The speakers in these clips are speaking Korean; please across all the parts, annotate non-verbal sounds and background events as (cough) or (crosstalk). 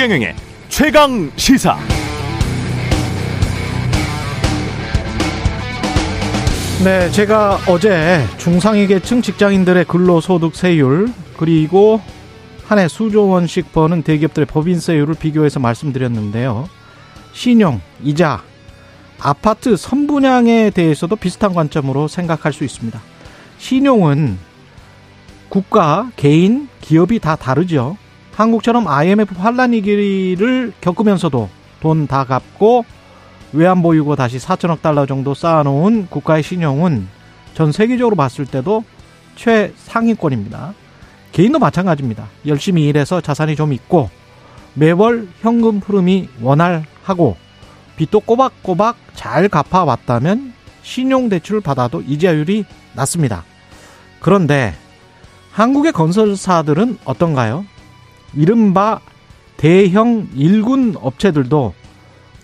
최경영의 최강 시사. 네, 제가 어제 중상위 계층 직장인들의 근로소득세율 그리고 한 해 수조 원씩 버는 대기업들의 법인세율을 비교해서 말씀드렸는데요. 신용, 이자, 아파트 선분양에 대해서도 비슷한 관점으로 생각할 수 있습니다. 신용은 국가, 개인, 기업이 다 다르죠. 한국처럼 IMF 환란 위기를 겪으면서도 돈 다 갚고 외환 보유고 다시 4천억 달러 정도 쌓아놓은 국가의 신용은 전 세계적으로 봤을 때도 최상위권입니다. 개인도 마찬가지입니다. 열심히 일해서 자산이 좀 있고 매월 현금 흐름이 원활하고 빚도 꼬박꼬박 잘 갚아왔다면 신용대출을 받아도 이자율이 낮습니다. 그런데 한국의 건설사들은 어떤가요? 이른바 대형 일군 업체들도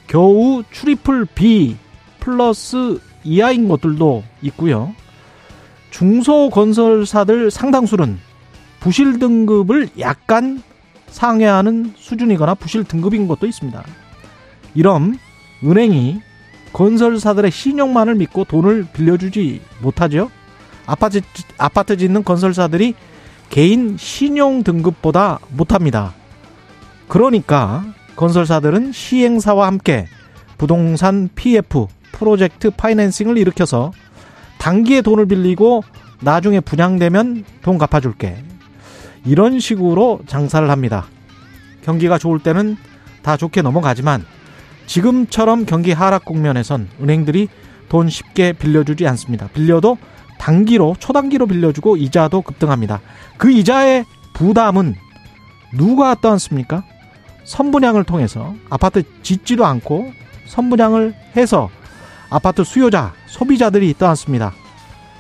겨우 triple B plus 이하인 것들도 있고요. 중소 건설사들 상당수는 부실 등급을 약간 상회하는 수준이거나 부실 등급인 것도 있습니다. 이런 은행이 건설사들의 신용만을 믿고 돈을 빌려주지 못하죠. 아파트, 아파트 짓는 건설사들이 개인 신용 등급보다 못합니다. 그러니까 건설사들은 시행사와 함께 부동산 PF 프로젝트 파이낸싱을 일으켜서 단기에 돈을 빌리고 나중에 분양되면 돈 갚아줄게. 이런 식으로 장사를 합니다. 경기가 좋을 때는 다 좋게 넘어가지만 지금처럼 경기 하락 국면에선 은행들이 돈 쉽게 빌려주지 않습니다. 빌려도 단기로 초단기로 빌려주고 이자도 급등합니다. 그 이자의 부담은 누가 떠안습니까? 선분양을 통해서 아파트 짓지도 않고 선분양을 해서 아파트 수요자, 소비자들이 떠안습니다.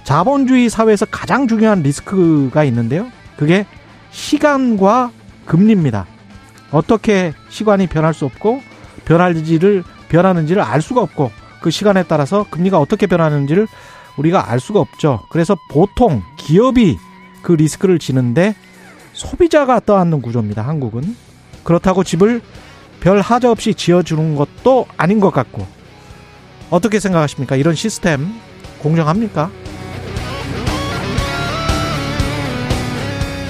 자본주의 사회에서 가장 중요한 리스크가 있는데요. 그게 시간과 금리입니다. 어떻게 시간이 변할 수 없고 변할지를 변하는지를 알 수가 없고 그 시간에 따라서 금리가 어떻게 변하는지를 우리가 알 수가 없죠. 그래서 보통 기업이 그 리스크를 지는데 소비자가 떠안는 구조입니다. 한국은 그렇다고 집을 별 하자 없이 지어주는 것도 아닌 것 같고 어떻게 생각하십니까? 이런 시스템 공정합니까?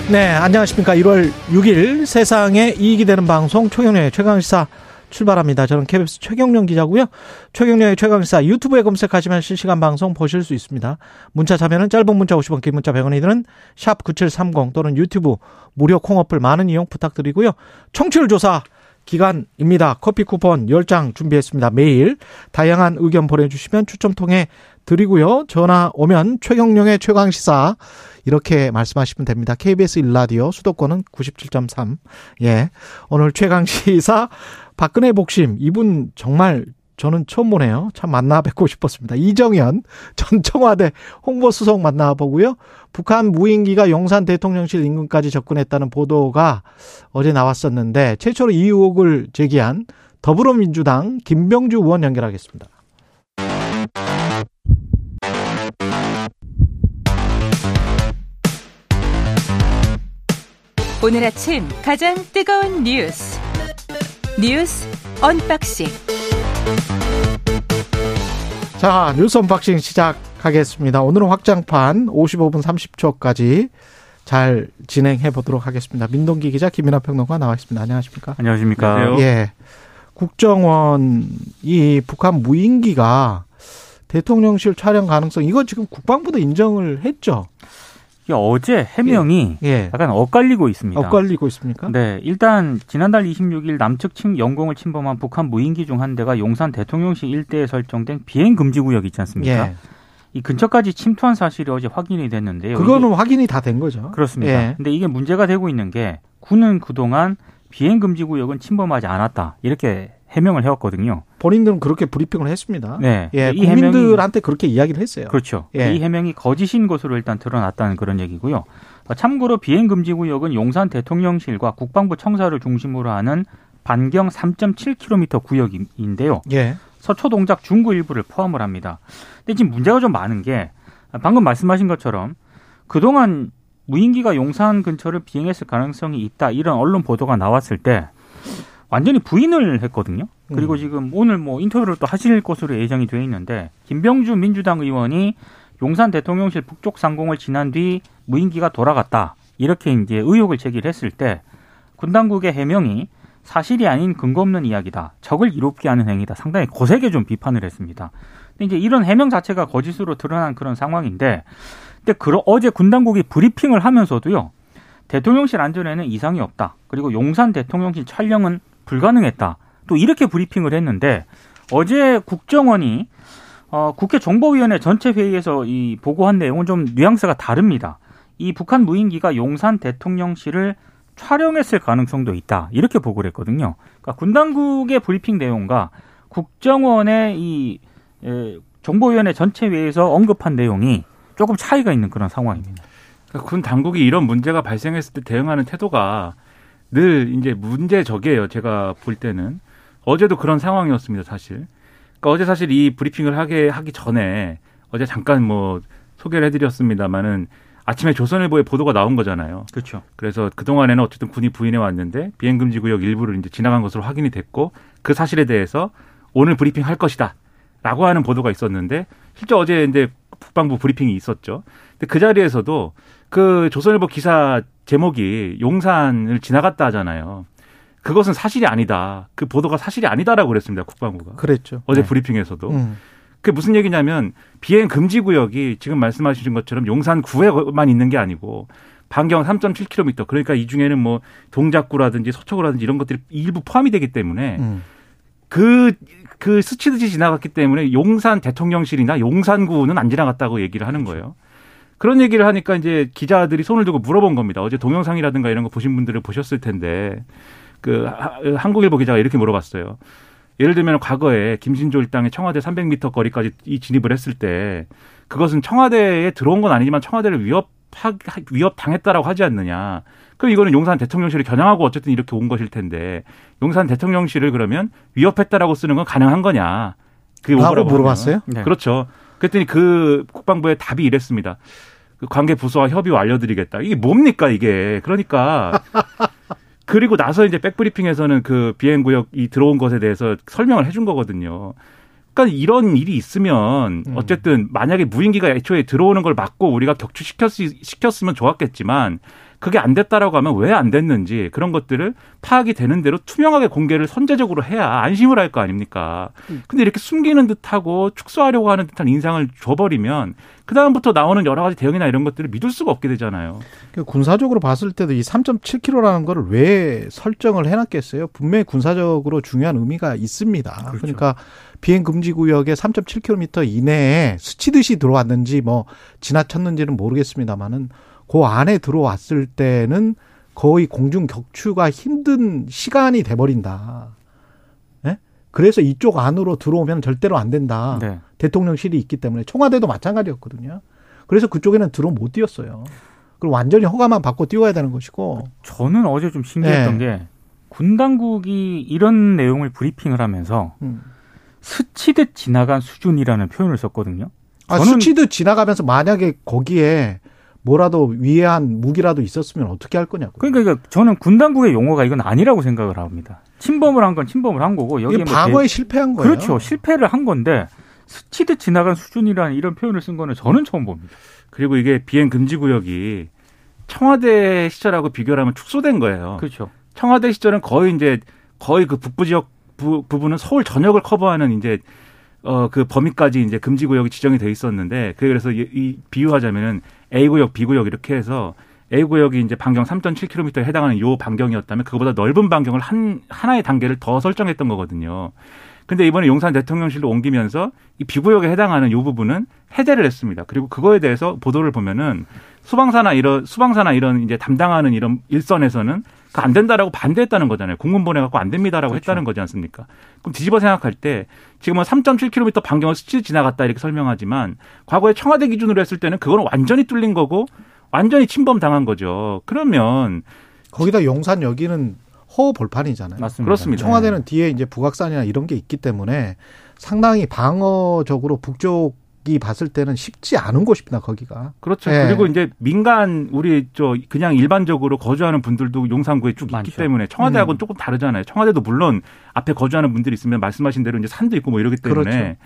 네, 안녕하십니까. 1월 6일 세상에 이익이 되는 방송 초경련의 최강시사 출발합니다. 저는 KBS 최경련 기자고요. 최경련의 최강시사 유튜브에 검색하시면 실시간 방송 보실 수 있습니다. 문자 참여는 짧은 문자 50원, 긴 문자 100원이 드는 샵 9730 또는 유튜브 무료 콩어플 많은 이용 부탁드리고요. 청취율 조사 기간입니다. 커피 쿠폰 10장 준비했습니다. 매일 다양한 의견 보내주시면 추첨 통해 드리고요. 전화 오면 최경령의 최강시사 이렇게 말씀하시면 됩니다. KBS 일라디오 수도권은 97.3. 예. 오늘 최강시사 박근혜 복심 이분 정말 저는 처음 보네요. 참 만나 뵙고 싶었습니다. 이정현 전 청와대 홍보수석 만나보고요. 북한 무인기가 용산 대통령실 인근까지 접근했다는 보도가 어제 나왔었는데 최초로 이 의혹을 제기한 더불어민주당 김병주 의원 연결하겠습니다. 오늘 아침 가장 뜨거운 뉴스 뉴스 unboxing 자 뉴스 unboxing 시작하겠습니다. 오늘은 확장판 55분 30초까지 잘 진행해 보도록 하겠습니다. 민동기 기자 김민아 평론가 나와 있습니다. 안녕하십니까? 안녕하십니까? 안녕하세요. 예. 국정원 이 북한 무인기가 대통령실 촬영 가능성 이거 지금 국방부도 인정을 했죠. 어제 해명이 예. 예. 약간 엇갈리고 있습니다. 엇갈리고 있습니까? 네, 일단 지난달 26일 남측 침 영공을 침범한 북한 무인기 중 한 대가 용산 대통령실 일대에 설정된 비행 금지 구역 있지 않습니까? 예. 이 근처까지 침투한 사실이 어제 확인이 됐는데요. 그거는 확인이 다 된 거죠. 그렇습니다. 예. 근데 이게 문제가 되고 있는 게 군은 그동안 비행 금지 구역은 침범하지 않았다. 이렇게 해명을 해왔거든요. 본인들은 그렇게 브리핑을 했습니다. 네. 예, 이 국민들한테 해명이, 그렇게 이야기를 했어요. 그렇죠. 예. 이 해명이 거짓인 것으로 일단 드러났다는 그런 얘기고요. 참고로 비행 금지 구역은 용산 대통령실과 국방부 청사를 중심으로 하는 반경 3.7km 구역인데요. 예. 서초 동작 중구 일부를 포함을 합니다. 근데 지금 문제가 좀 많은 게 방금 말씀하신 것처럼 그동안 무인기가 용산 근처를 비행했을 가능성이 있다 이런 언론 보도가 나왔을 때 완전히 부인을 했거든요. 그리고 음. 지금 오늘 뭐 인터뷰를 또 하실 것으로 예정이 돼 있는데 김병주 민주당 의원이 용산 대통령실 북쪽 상공을 지난 뒤 무인기가 돌아갔다. 이렇게 이제 의혹을 제기했을 때 군 당국의 해명이 사실이 아닌 근거 없는 이야기다. 적을 이롭게 하는 행위다. 상당히 거세게 좀 비판을 했습니다. 근데 이제 이런 해명 자체가 거짓으로 드러난 그런 상황인데 근데 그러, 어제 군 당국이 브리핑을 하면서도요. 대통령실 안전에는 이상이 없다. 그리고 용산 대통령실 촬영은 불가능했다. 또 이렇게 브리핑을 했는데 어제 국정원이 어, 국회 정보위원회 전체 회의에서 이 보고한 내용은 좀 뉘앙스가 다릅니다. 이 북한 무인기가 용산 대통령실을 촬영했을 가능성도 있다. 이렇게 보고를 했거든요. 그러니까 군 당국의 브리핑 내용과 국정원의 이 에, 정보위원회 전체 회의에서 언급한 내용이 조금 차이가 있는 그런 상황입니다. 그러니까 군 당국이 이런 문제가 발생했을 때 대응하는 태도가 늘 이제 문제적이에요. 제가 볼 때는 어제도 그런 상황이었습니다. 사실. 그러니까 어제 사실 이 브리핑을 하게 하기 전에 어제 잠깐 뭐 소개를 해드렸습니다만은 아침에 조선일보에 보도가 나온 거잖아요. 그렇죠. 그래서 그 동안에는 어쨌든 군이 부인해 왔는데 비행 금지 구역 일부를 이제 지나간 것으로 확인이 됐고 그 사실에 대해서 오늘 브리핑 할 것이다라고 하는 보도가 있었는데 실제 어제 이제 국방부 브리핑이 있었죠. 근데 그 자리에서도 그 조선일보 기사 제목이 용산을 지나갔다 하잖아요. 그것은 사실이 아니다. 그 보도가 사실이 아니다라고 그랬습니다. 국방부가. 그랬죠. 어제 네. 브리핑에서도. 음. 그게 무슨 얘기냐면 비행 금지 구역이 지금 말씀하신 것처럼 용산 구에만 있는 게 아니고 반경 3.7km 그러니까 이 중에는 뭐 동작구라든지 서초구라든지 이런 것들이 일부 포함이 되기 때문에 음. 그, 그 스치듯이 지나갔기 때문에 용산 대통령실이나 용산구는 안 지나갔다고 얘기를 하는 거예요. 그런 얘기를 하니까 이제 기자들이 손을 들고 물어본 겁니다. 어제 동영상이라든가 이런 거 보신 분들은 보셨을 텐데 그 하- 한국일보 기자가 이렇게 물어봤어요. 예를 들면 과거에 김신조 일당이 청와대 300m 거리까지 이 진입을 했을 때 그것은 청와대에 들어온 건 아니지만 청와대를 위협 위협 당했다라고 하지 않느냐. 그럼 이거는 용산 대통령실을 겨냥하고 어쨌든 이렇게 온 것일 텐데 용산 대통령실을 그러면 위협했다라고 쓰는 건 가능한 거냐? 그게 라고 오보라고 물어봤어요? 네. 그렇죠. 그랬더니 그 국방부의 답이 이랬습니다. 그 관계 부서와 협의 완료드리겠다. 이게 뭡니까 이게? 그러니까 (laughs) 그리고 나서 이제 백브리핑에서는 그 비행 구역이 들어온 것에 대해서 설명을 해준 거거든요. 그러니까 이런 일이 있으면 음. 어쨌든 만약에 무인기가 애초에 들어오는 걸 막고 우리가 격추시켰 시켰으면 좋았겠지만 그게 안 됐다라고 하면 왜 안 됐는지 그런 것들을 파악이 되는 대로 투명하게 공개를 선제적으로 해야 안심을 할 거 아닙니까? 근데 이렇게 숨기는 듯하고 축소하려고 하는 듯한 인상을 줘버리면 그다음부터 나오는 여러 가지 대응이나 이런 것들을 믿을 수가 없게 되잖아요. 그 군사적으로 봤을 때도 이 3.7km라는 거를 왜 설정을 해놨겠어요? 분명히 군사적으로 중요한 의미가 있습니다. 그렇죠. 그러니까 비행 금지 구역에 3.7km 이내에 스치듯이 들어왔는지 뭐 지나쳤는지는 모르겠습니다만은 그 안에 들어왔을 때는 거의 공중 격추가 힘든 시간이 돼버린다. 예? 그래서 이쪽 안으로 들어오면 절대로 안 된다. 네. 대통령실이 있기 때문에 청와대도 마찬가지였거든요. 그래서 그쪽에는 들어 못 뛰었어요. 그리고 완전히 허가만 받고 뛰어야 되는 것이고. 저는 어제 좀 신기했던 네. 게 군 당국이 이런 내용을 브리핑을 하면서 음. 스치듯 지나간 수준이라는 표현을 썼거든요. 아, 수치듯 지나가면서 만약에 거기에 뭐라도 위해한 무기라도 있었으면 어떻게 할 거냐고. 그러니까 저는 군 당국의 용어가 이건 아니라고 생각을 합니다. 침범을 한 건 침범을 한 거고 여기에 이게 뭐 과거에 대- 실패한 거예요. 그렇죠 실패를 한 건데 스치듯 지나간 수준이라는 이런 표현을 쓴 거는 저는 처음 봅니다. 그리고 이게 비행 금지 구역이 청와대 시절하고 비교를 하면 축소된 거예요. 그렇죠. 청와대 시절은 거의 이제 거의 그 북부 지역 부, 부분은 서울 전역을 커버하는 이제 어 그 범위까지 이제 금지 구역이 지정이 돼 있었는데 그래서 이, 이 비유하자면은 A 구역, B 구역 이렇게 해서 A 구역이 이제 반경 3.7km에 해당하는 요 반경이었다면 그거보다 넓은 반경을 한 하나의 단계를 더 설정했던 거거든요. 근데 이번에 용산 대통령실로 옮기면서 이 비구역에 해당하는 요 부분은 해제를 했습니다. 그리고 그거에 대해서 보도를 보면은 수방사나 이런 수방사나 이런 이제 담당하는 이런 일선에서는 그안 된다라고 반대했다는 거잖아요. 공문 보내갖고 안 됩니다라고 그렇죠. 했다는 거지 않습니까? 그럼 뒤집어 생각할 때 지금은 3.7km 반경을 스치 지나갔다 이렇게 설명하지만 과거에 청와대 기준으로 했을 때는 그거는 완전히 뚫린 거고 완전히 침범 당한 거죠. 그러면 거기다 용산 여기는 허 볼판이잖아요. 맞습니다. 그렇습니다. 청와대는 뒤에 이제 북악산이나 이런 게 있기 때문에 상당히 방어적으로 북쪽 이 봤을 때는 쉽지 않은 곳입니다. 거기가. 그렇죠. 예. 그리고 이제 민간 우리 저 그냥 일반적으로 거주하는 분들도 용산구에 쭉 많죠. 있기 때문에 청와대하고는 음. 조금 다르잖아요. 청와대도 물론 앞에 거주하는 분들이 있으면 말씀하신 대로 이제 산도 있고 뭐 이러기 때문에 그렇죠.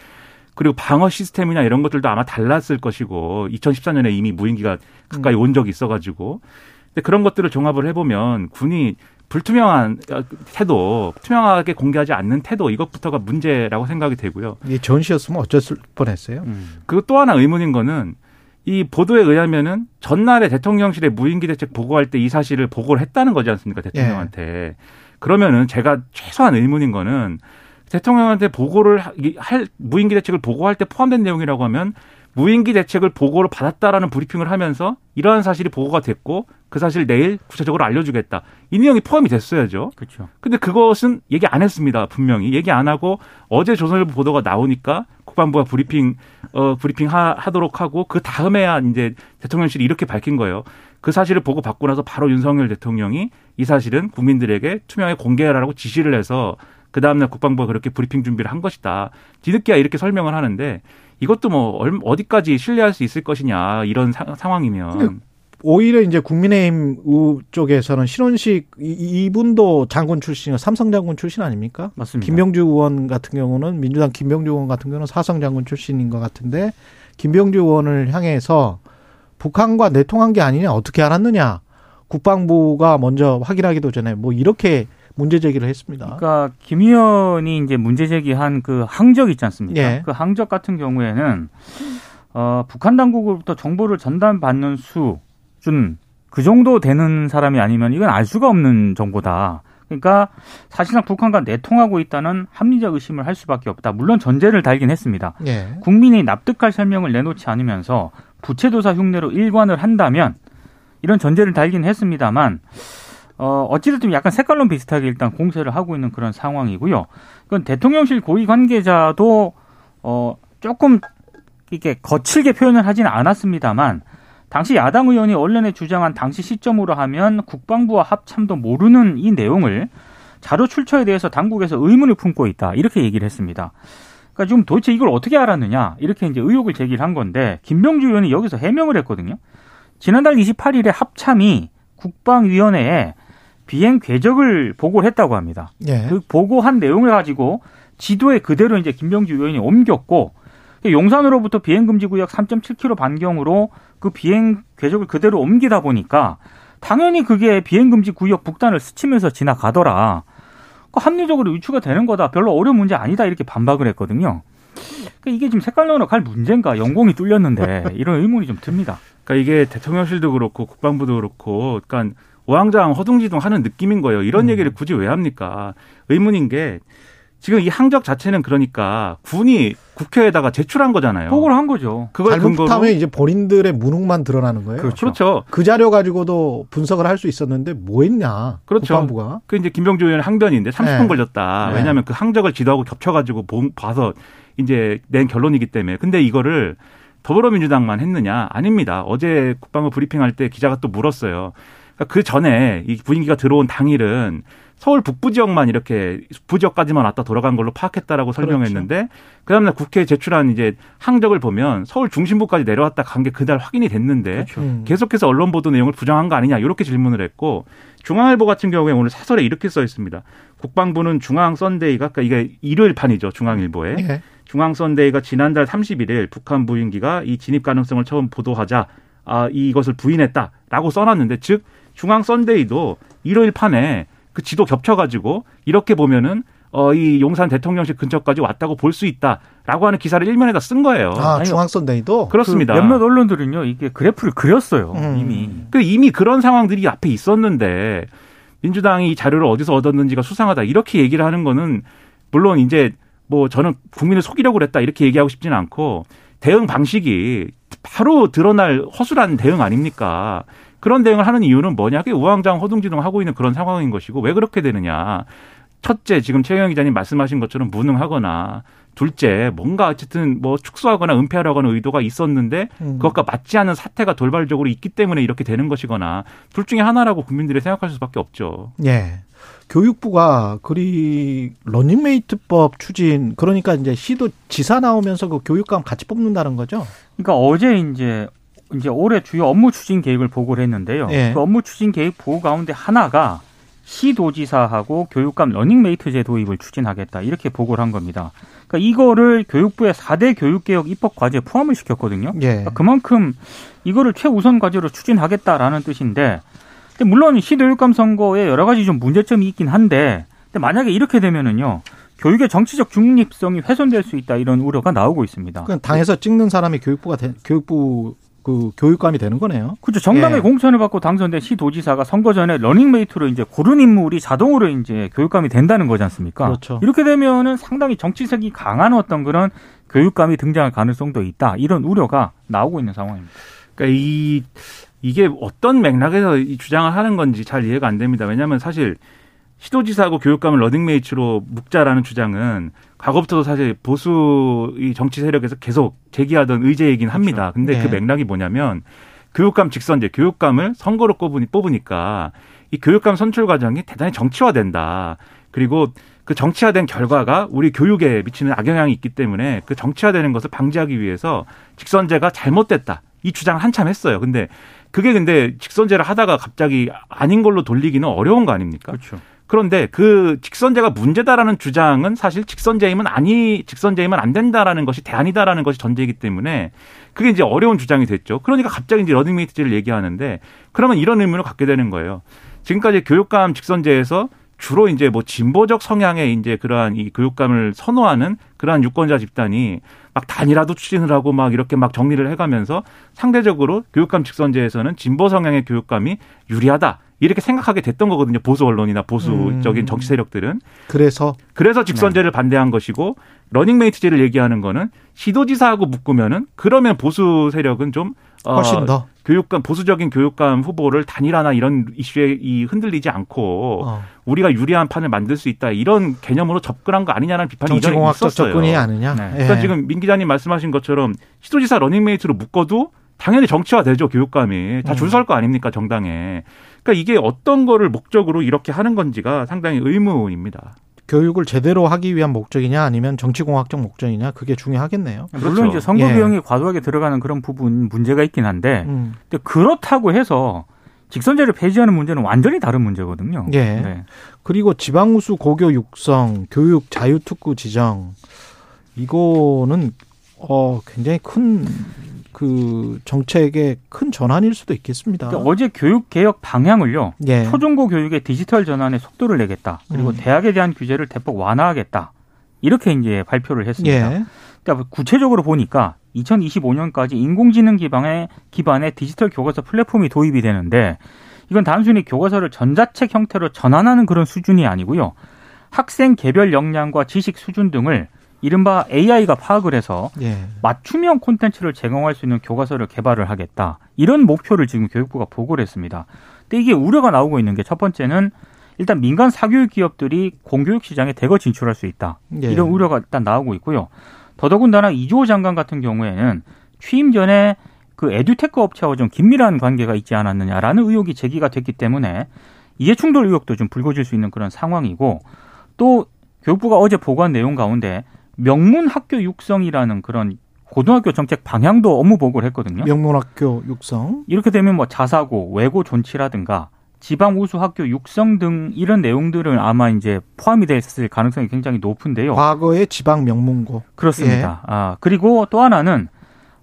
그리고 방어 시스템이나 이런 것들도 아마 달랐을 것이고 2014년에 이미 무인기가 가까이 음. 온 적이 있어가지고 근데 그런 것들을 종합을 해보면 군이 불투명한 어, 태도, 투명하게 공개하지 않는 태도 이것부터가 문제라고 생각이 되고요. 이게 전시였으면 어쩔 뻔했어요. 음. 그리고 또 하나 의문인 거는 이 보도에 의하면은 전날에 대통령실에 무인기 대책 보고할 때 이 사실을 보고를 했다는 거지 않습니까 대통령한테 그러면은 제가 최소한 의문인 거는 대통령한테 보고를 할 무인기 대책을 보고할 때 포함된 내용이라고 하면 무인기 대책을 보고를 받았다라는 브리핑을 하면서 이러한 사실이 보고가 됐고 그 사실 내일 구체적으로 알려주겠다 이 내용이 포함이 됐어야죠. 그렇죠. 근데 그것은 얘기 안 했습니다. 분명히 얘기 안 하고 어제 조선일보 보도가 나오니까 국방부가 브리핑 어 브리핑 하, 하도록 하고 그 다음에야 이제 대통령실이 이렇게 밝힌 거예요. 그 사실을 보고 받고 나서 바로 윤석열 대통령이 이 사실은 국민들에게 투명하게 공개하라고 지시를 해서 그 다음날 국방부가 그렇게 브리핑 준비를 한 것이다. 뒤늦게야 이렇게 설명을 하는데 이것도 뭐 얼- 어디까지 신뢰할 수 있을 것이냐 이런 사- 상황이면 오히려 이제 국민의힘 우 쪽에서는 신원식 이- 이분도 장군 출신, 삼성 장군 출신 아닙니까? 맞습니다. 김병주 의원 같은 경우는 민주당 김병주 의원 같은 경우는 사성 장군 출신인 것 같은데 김병주 의원을 향해서 북한과 내통한 게 아니냐 어떻게 알았느냐 국방부가 먼저 확인하기도 전에 뭐 이렇게 문제 제기를 했습니다. 그러니까 김 의원이 이제 문제 제기한 그 항적 있지 않습니까? 예. 그 항적 같은 경우에는 어, 북한 당국으로부터 정보를 전달받는 수준 그 정도 되는 사람이 아니면 이건 알 수가 없는 정보다. 그러니까 사실상 북한과 내통하고 있다는 합리적 의심을 할 수밖에 없다. 물론 전제를 달긴 했습니다. 예. 국민이 납득할 설명을 내놓지 않으면서 부채도사 흉내로 일관을 한다면 이런 전제를 달긴 했습니다만 어 어찌됐든 약간 색깔론 비슷하게 일단 공세를 하고 있는 그런 상황이고요. 그건 대통령실 고위 관계자도 어 조금 이렇게 거칠게 표현을 하지는 않았습니다만 당시 야당 의원이 언론에 주장한 당시 시점으로 하면 국방부와 합참도 모르는 이 내용을 자료 출처에 대해서 당국에서 의문을 품고 있다 이렇게 얘기를 했습니다. 그러니까 지금 도대체 이걸 어떻게 알았느냐 이렇게 이제 의혹을 제기를 한 건데 김병주 의원이 여기서 해명을 했거든요. 지난달 28일에 합참이 국방위원회에 비행 궤적을 보고를 했다고 합니다. 예. 그 보고한 내용을 가지고 지도에 그대로 이제 김병주 의원이 옮겼고 용산으로부터 비행 금지 구역 3.7km 반경으로 그 비행 궤적을 그대로 옮기다 보니까 당연히 그게 비행 금지 구역 북단을 스치면서 지나가더라. 그 합리적으로 유추가 되는 거다. 별로 어려운 문제 아니다. 이렇게 반박을 했거든요. 그러니까 이게 지금 색깔론으로 갈 문제인가? 연공이 뚫렸는데 이런 의문이 좀 듭니다. 그러니까 이게 대통령실도 그렇고 국방부도 그렇고, 그러니까 오왕장 허둥지둥 하는 느낌인 거예요. 이런 음. 얘기를 굳이 왜 합니까? 의문인 게 지금 이 항적 자체는 그러니까 군이 국회에다가 제출한 거잖아요. 보고를 한 거죠. 그걸 근거로 잘못하면 이제 본인들의 무능만 드러나는 거예요. 그렇죠. 그렇죠. 그 자료 가지고도 분석을 할 수 있었는데 뭐 했냐? 그렇죠. 국방부가. 그 이제 김병주 의원 항변인데 30분 네. 걸렸다. 네. 왜냐하면 그 항적을 지도하고 겹쳐가지고 본- 봐서 이제 낸 결론이기 때문에. 근데 이거를 더불어민주당만 했느냐? 아닙니다. 어제 국방부 브리핑할 때 기자가 또 물었어요. 그러니까 그 전에 이 분위기가 들어온 당일은 서울 북부 지역만 이렇게 부지역까지만 왔다 돌아간 걸로 파악했다라고 설명했는데 그 다음날 국회에 제출한 이제 항적을 보면 서울 중심부까지 내려왔다 간 게 그날 확인이 됐는데 음. 계속해서 언론 보도 내용을 부정한 거 아니냐 이렇게 질문을 했고 중앙일보 같은 경우에 오늘 사설에 이렇게 써 있습니다. 국방부는 중앙 썬데이가 그러니까 이게 일요일 판이죠 중앙일보에 예. 중앙 썬데이가 지난달 31일 북한 무인기가 이 진입 가능성을 처음 보도하자 아 이것을 부인했다라고 써놨는데 즉 중앙 썬데이도 일요일 판에 그 지도 겹쳐가지고 이렇게 보면은 어 이 용산 대통령실 근처까지 왔다고 볼 수 있다라고 하는 기사를 일면에다 쓴 거예요. 아, 아니, 중앙 썬데이도 그렇습니다. 그 몇몇 언론들은요, 이게 그래프를 그렸어요. 음. 이미. 그 이미 그런 상황들이 앞에 있었는데 민주당이 이 자료를 어디서 얻었는지가 수상하다 이렇게 얘기를 하는 거는 물론 이제 뭐 저는 국민을 속이려고 그랬다 이렇게 얘기하고 싶지는 않고 대응 방식이 바로 드러날 허술한 대응 아닙니까? 그런 대응을 하는 이유는 뭐냐? 그게 우왕좌왕 허둥지둥 하고 있는 그런 상황인 것이고 왜 그렇게 되느냐? 첫째, 지금 최영 기자님 말씀하신 것처럼 무능하거나 둘째, 뭔가 어쨌든 뭐 축소하거나 은폐하려고 하는 의도가 있었는데 음. 그것과 맞지 않은 사태가 돌발적으로 있기 때문에 이렇게 되는 것이거나 둘 중에 하나라고 국민들이 생각할 수밖에 없죠. 예. 교육부가 그리 러닝메이트법 추진 그러니까 이제 시도 지사 나오면서 그 교육감 같이 뽑는다는 거죠. 그러니까 어제 이제 이제 올해 주요 업무 추진 계획을 보고를 했는데요. 예. 그 업무 추진 계획 보고 가운데 하나가 시도지사하고 교육감 러닝메이트제 도입을 추진하겠다 이렇게 보고를 한 겁니다. 그러니까 이거를 교육부의 4대 교육개혁 입법 과제에 포함을 시켰거든요. 예. 그러니까 그만큼 이거를 최우선 과제로 추진하겠다라는 뜻인데 물론 시도교육감 선거에 여러 가지 좀 문제점이 있긴 한데 근데 만약에 이렇게 되면은요 교육의 정치적 중립성이 훼손될 수 있다 이런 우려가 나오고 있습니다. 당에서 찍는 사람이 교육부가 되, 교육부 그 교육감이 되는 거네요. 그렇죠. 정당의 예. 공천을 받고 당선된 시도지사가 선거 전에 러닝메이트로 이제 고른 인물이 자동으로 이제 교육감이 된다는 거지 않습니까? 그렇죠. 이렇게 되면은 상당히 정치색이 강한 어떤 그런 교육감이 등장할 가능성도 있다. 이런 우려가 나오고 있는 상황입니다. 그러니까 이 이게 어떤 맥락에서 이 주장을 하는 건지 잘 이해가 안 됩니다. 왜냐하면 사실 시도지사하고 교육감을 러닝메이트로 묶자라는 주장은 과거부터도 사실 보수 이 정치 세력에서 계속 제기하던 의제이긴 합니다. 근데 네. 그 맥락이 뭐냐면 교육감 직선제, 교육감을 선거로 뽑으니, 뽑으니까 이 교육감 선출 과정이 대단히 정치화된다. 그리고 그 정치화된 결과가 우리 교육에 미치는 악영향이 있기 때문에 그 정치화되는 것을 방지하기 위해서 직선제가 잘못됐다. 이 주장을 한참 했어요. 근데 그게 근데 직선제를 하다가 갑자기 아닌 걸로 돌리기는 어려운 거 아닙니까? 그렇죠. 그런데 그 직선제가 문제다라는 주장은 사실 직선제이면 아니 직선제이면 안 된다라는 것이 대안이다라는 것이 전제이기 때문에 그게 이제 어려운 주장이 됐죠. 그러니까 갑자기 이제 러닝메이트제를 얘기하는데 그러면 이런 의문을 갖게 되는 거예요. 지금까지 교육감 직선제에서 주로 이제 뭐 진보적 성향의 이제 그러한 이 교육감을 선호하는 그러한 유권자 집단이 막 단일화도 추진을 하고 막 이렇게 막 정리를 해가면서 상대적으로 교육감 직선제에서는 진보 성향의 교육감이 유리하다. 이렇게 생각하게 됐던 거거든요. 보수 언론이나 보수적인 음. 정치 세력들은. 그래서 그래서 직선제를 반대한 것이고 러닝메이트제를 얘기하는 거는 시도지사하고 묶으면은 그러면 보수 세력은 좀 어, 훨씬 더 교육감 보수적인 교육감 후보를 단일화나 이런 이슈에 이 흔들리지 않고 어, 우리가 유리한 판을 만들 수 있다 이런 개념으로 접근한 거 아니냐는 비판이 이전에 있었어요. 접근이 아니냐. 네. 예. 그러니까 지금 민 기자님 말씀하신 것처럼 시도지사 러닝메이트로 묶어도 당연히 정치화되죠 교육감이 다 줄 음. 설 거 아닙니까 정당에. 그러니까 이게 어떤 거를 목적으로 이렇게 하는 건지가 상당히 의문입니다. 교육을 제대로 하기 위한 목적이냐 아니면 정치공학적 목적이냐 그게 중요하겠네요. 물론 그렇죠. 이제 선거 예. 비용이 과도하게 들어가는 그런 부분 문제가 있긴 한데 음. 근데 그렇다고 해서 직선제를 폐지하는 문제는 완전히 다른 문제거든요. 예. 네. 그리고 지방우수 고교 육성, 교육 자유특구 지정 이거는 어 굉장히 큰 그 정책의 큰 전환일 수도 있겠습니다. 그러니까 어제 교육 개혁 방향을요. 예. 초중고 교육의 디지털 전환에 속도를 내겠다. 그리고 음. 대학에 대한 규제를 대폭 완화하겠다. 이렇게 이제 발표를 했습니다. 예. 그러니까 구체적으로 보니까 2025년까지 인공지능 기반의 기반의 디지털 교과서 플랫폼이 도입이 되는데 이건 단순히 교과서를 전자책 형태로 전환하는 그런 수준이 아니고요. 학생 개별 역량과 지식 수준 등을 이른바 AI가 파악을 해서 예. 맞춤형 콘텐츠를 제공할 수 있는 교과서를 개발을 하겠다. 이런 목표를 지금 교육부가 보고를 했습니다. 근데 이게 우려가 나오고 있는 게 첫 번째는 일단 민간 사교육 기업들이 공교육 시장에 대거 진출할 수 있다. 예. 이런 우려가 일단 나오고 있고요. 더더군다나 이주호 장관 같은 경우에는 취임 전에 그 에듀테크 업체와 좀 긴밀한 관계가 있지 않았느냐라는 의혹이 제기가 됐기 때문에 이해충돌 의혹도 좀 불거질 수 있는 그런 상황이고 또 교육부가 어제 보고한 내용 가운데 명문 학교 육성이라는 그런 고등학교 정책 방향도 업무 보고를 했거든요. 명문학교 육성. 이렇게 되면 뭐 자사고, 외고 존치라든가 지방 우수 학교 육성 등 이런 내용들은 아마 이제 포함이 됐을 가능성이 굉장히 높은데요. 과거의 지방 명문고. 그렇습니다. 아, 그리고 또 하나는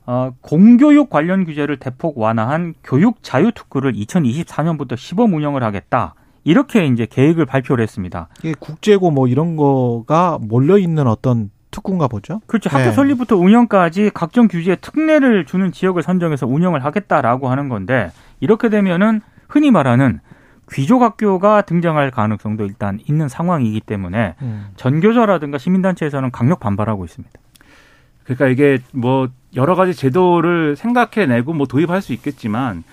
어, 공교육 관련 규제를 대폭 완화한 교육 자유 특구를 2024년부터 시범 운영을 하겠다. 이렇게 이제 계획을 발표를 했습니다. 이게 국제고 뭐 이런 거가 몰려 있는 어떤 특구인가 보죠. 그렇죠. 학교 네. 설립부터 운영까지 각종 규제에 특례를 주는 지역을 선정해서 운영을 하겠다라고 하는 건데 이렇게 되면은 흔히 말하는 귀족 학교가 등장할 가능성도 일단 있는 상황이기 때문에 음. 전교조라든가 시민단체에서는 강력 반발하고 있습니다. 그러니까 이게 뭐 여러 가지 제도를 생각해내고 뭐 도입할 수 있겠지만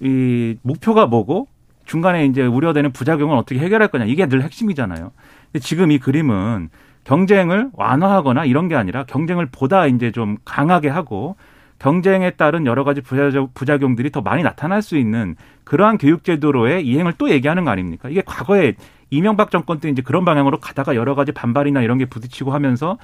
이 목표가 뭐고 중간에 이제 우려되는 부작용을 어떻게 해결할 거냐 이게 늘 핵심이잖아요. 근데 지금 이 그림은 경쟁을 완화하거나 이런 게 아니라 경쟁을 보다 이제 좀 강하게 하고 경쟁에 따른 여러 가지 부작용, 들이 더 많이 나타날 수 있는 그러한 교육제도로의 이행을 또 얘기하는 거 아닙니까? 이게 과거에 이명박 정권 때 이제 그런 방향으로 가다가 여러 가지 반발이나 이런 게 부딪히고 하면서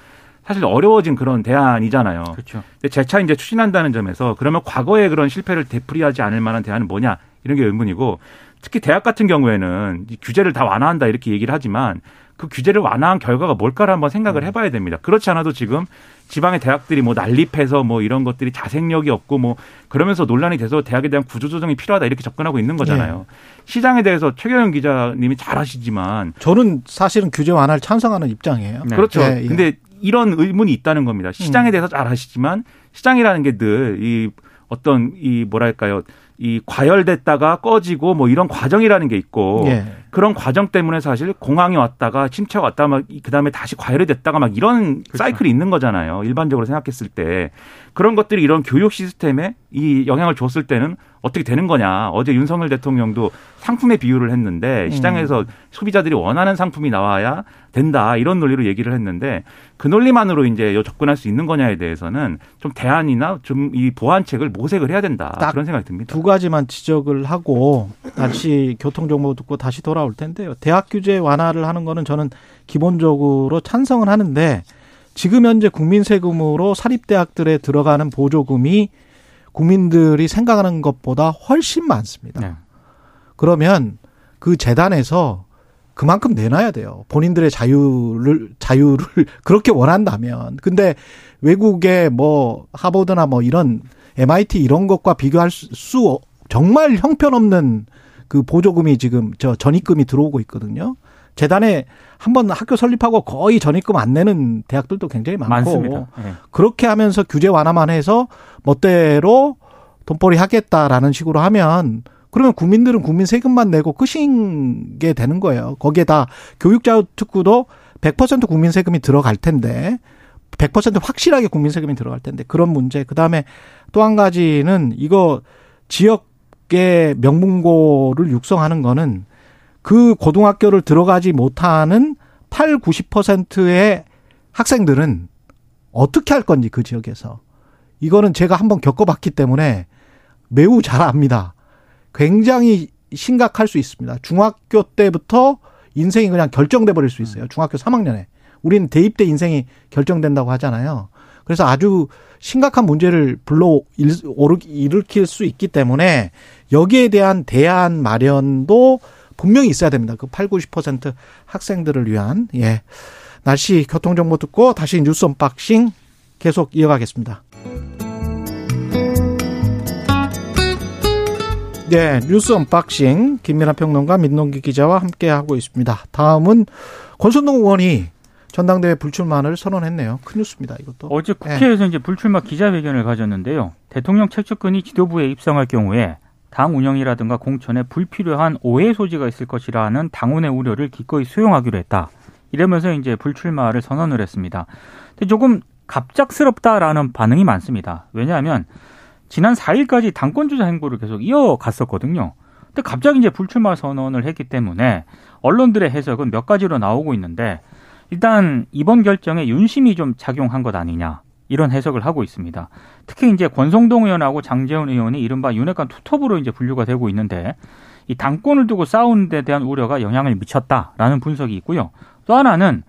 사실 어려워진 그런 대안이잖아요. 그렇죠. 근데 재차 이제 추진한다는 점에서 그러면 과거의 그런 실패를 되풀이하지 않을 만한 대안은 뭐냐 이런 게 의문이고 특히 대학 같은 경우에는 규제를 다 완화한다 이렇게 얘기를 하지만 그 규제를 완화한 결과가 뭘까를 한번 생각을 음. 해봐야 됩니다. 그렇지 않아도 지금 지방의 대학들이 뭐 난립해서 뭐 이런 것들이 자생력이 없고 뭐 그러면서 논란이 돼서 대학에 대한 구조조정이 필요하다 이렇게 접근하고 있는 거잖아요. 네. 시장에 대해서 최경영 기자님이 잘 아시지만 저는 사실은 규제 완화를 찬성하는 입장이에요. 네. 그렇죠. 네, 예. 근데 이런 의문이 있다는 겁니다. 시장에 음. 대해서 잘 아시지만 시장이라는 게 늘 이 어떤 이 뭐랄까요 이 과열됐다가 꺼지고 뭐 이런 과정이라는 게 있고 예. 그런 과정 때문에 사실 공항에 왔다가 침체가 왔다 막 그다음에 다시 과열이 됐다가 막 이런 그렇죠. 사이클이 있는 거잖아요. 일반적으로 생각했을 때 그런 것들이 이런 교육 시스템에 이 영향을 줬을 때는 어떻게 되는 거냐. 어제 윤석열 대통령도 상품에 비유를 했는데 음. 시장에서 음. 소비자들이 원하는 상품이 나와야 된다. 이런 논리로 얘기를 했는데 그 논리만으로 이제 접근할 수 있는 거냐에 대해서는 좀 대안이나 좀 이 보완책을 모색을 해야 된다. 그런 생각이 듭니다. 두 가지만 지적을 하고 다시 교통 정보 듣고 다시 돌아올 텐데요. 대학 규제 완화를 하는 거는 저는 기본적으로 찬성을 하는데 지금 현재 국민 세금으로 사립 대학들에 들어가는 보조금이 국민들이 생각하는 것보다 훨씬 많습니다. 네. 그러면 그 재단에서 그만큼 내놔야 돼요. 본인들의 자유를 자유를 (laughs) 그렇게 원한다면. 근데 외국의 뭐 하버드나 뭐 이런 MIT 이런 것과 비교할 수 정말 형편없는 그 보조금이 지금 저 전입금이 들어오고 있거든요. 재단에 한번 학교 설립하고 거의 전입금 안 내는 대학들도 굉장히 많고 많습니다. 네. 그렇게 하면서 규제 완화만 해서 멋대로 돈벌이 하겠다라는 식으로 하면 그러면 국민들은 국민 세금만 내고 끝인 게 되는 거예요. 거기에다 교육자 특구도 100% 국민 세금이 들어갈 텐데 100% 확실하게 국민 세금이 들어갈 텐데 그런 문제. 그다음에 또 한 가지는 이거 지역의 명문고를 육성하는 거는 그 고등학교를 들어가지 못하는 8, 90%의 학생들은 어떻게 할 건지 그 지역에서. 이거는 제가 한번 겪어봤기 때문에 매우 잘 압니다. 굉장히 심각할 수 있습니다. 중학교 때부터 인생이 그냥 결정돼 버릴 수 있어요. 중학교 3학년에. 우리는 대입 때 인생이 결정된다고 하잖아요. 그래서 아주 심각한 문제를 불러 일으킬 수 있기 때문에 여기에 대한 대안 마련도 분명히 있어야 됩니다. 그 8, 90% 학생들을 위한 예. 날씨 교통 정보 듣고 다시 뉴스 unboxing 계속 이어가겠습니다. 네, 뉴스 unboxing 김민하 평론가 민동기 기자와 함께 하고 있습니다. 다음은 권성동 의원이 전당대회 불출마를 선언했네요. 큰 뉴스입니다. 이것도. 어제 국회에서 네. 이제 불출마 기자회견을 가졌는데요. 대통령 최측근이 지도부에 입성할 경우에 당 운영이라든가 공천에 불필요한 오해 소지가 있을 것이라는 당원의 우려를 기꺼이 수용하기로 했다. 이러면서 이제 불출마를 선언을 했습니다. 근데 조금 갑작스럽다라는 반응이 많습니다. 왜냐하면 지난 4일까지 당권 주자 행보를 계속 이어갔었거든요. 근데 갑자기 이제 불출마 선언을 했기 때문에 언론들의 해석은 몇 가지로 나오고 있는데 일단 이번 결정에 윤심이 좀 작용한 것 아니냐. 이런 해석을 하고 있습니다. 특히 이제 권성동 의원하고 장재훈 의원이 이른바 윤핵관 투톱으로 이제 분류가 되고 있는데 이 당권을 두고 싸우는 데 대한 우려가 영향을 미쳤다라는 분석이 있고요. 또 하나는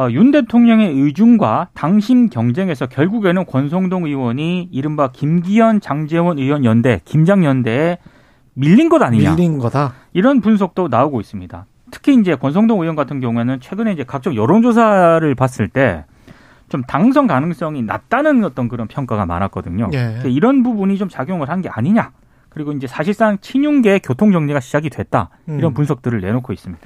어, 윤 대통령의 의중과 당심 경쟁에서 결국에는 권성동 의원이 이른바 김기현, 장재원 의원 연대, 김장 연대에 밀린 것 아니냐. 밀린 거다. 이런 분석도 나오고 있습니다. 특히 이제 권성동 의원 같은 경우에는 최근에 이제 각종 여론조사를 봤을 때 좀 당선 가능성이 낮다는 어떤 그런 평가가 많았거든요. 예. 이런 부분이 좀 작용을 한 게 아니냐. 그리고 이제 사실상 친윤계 교통 정리가 시작이 됐다. 이런 음. 분석들을 내놓고 있습니다.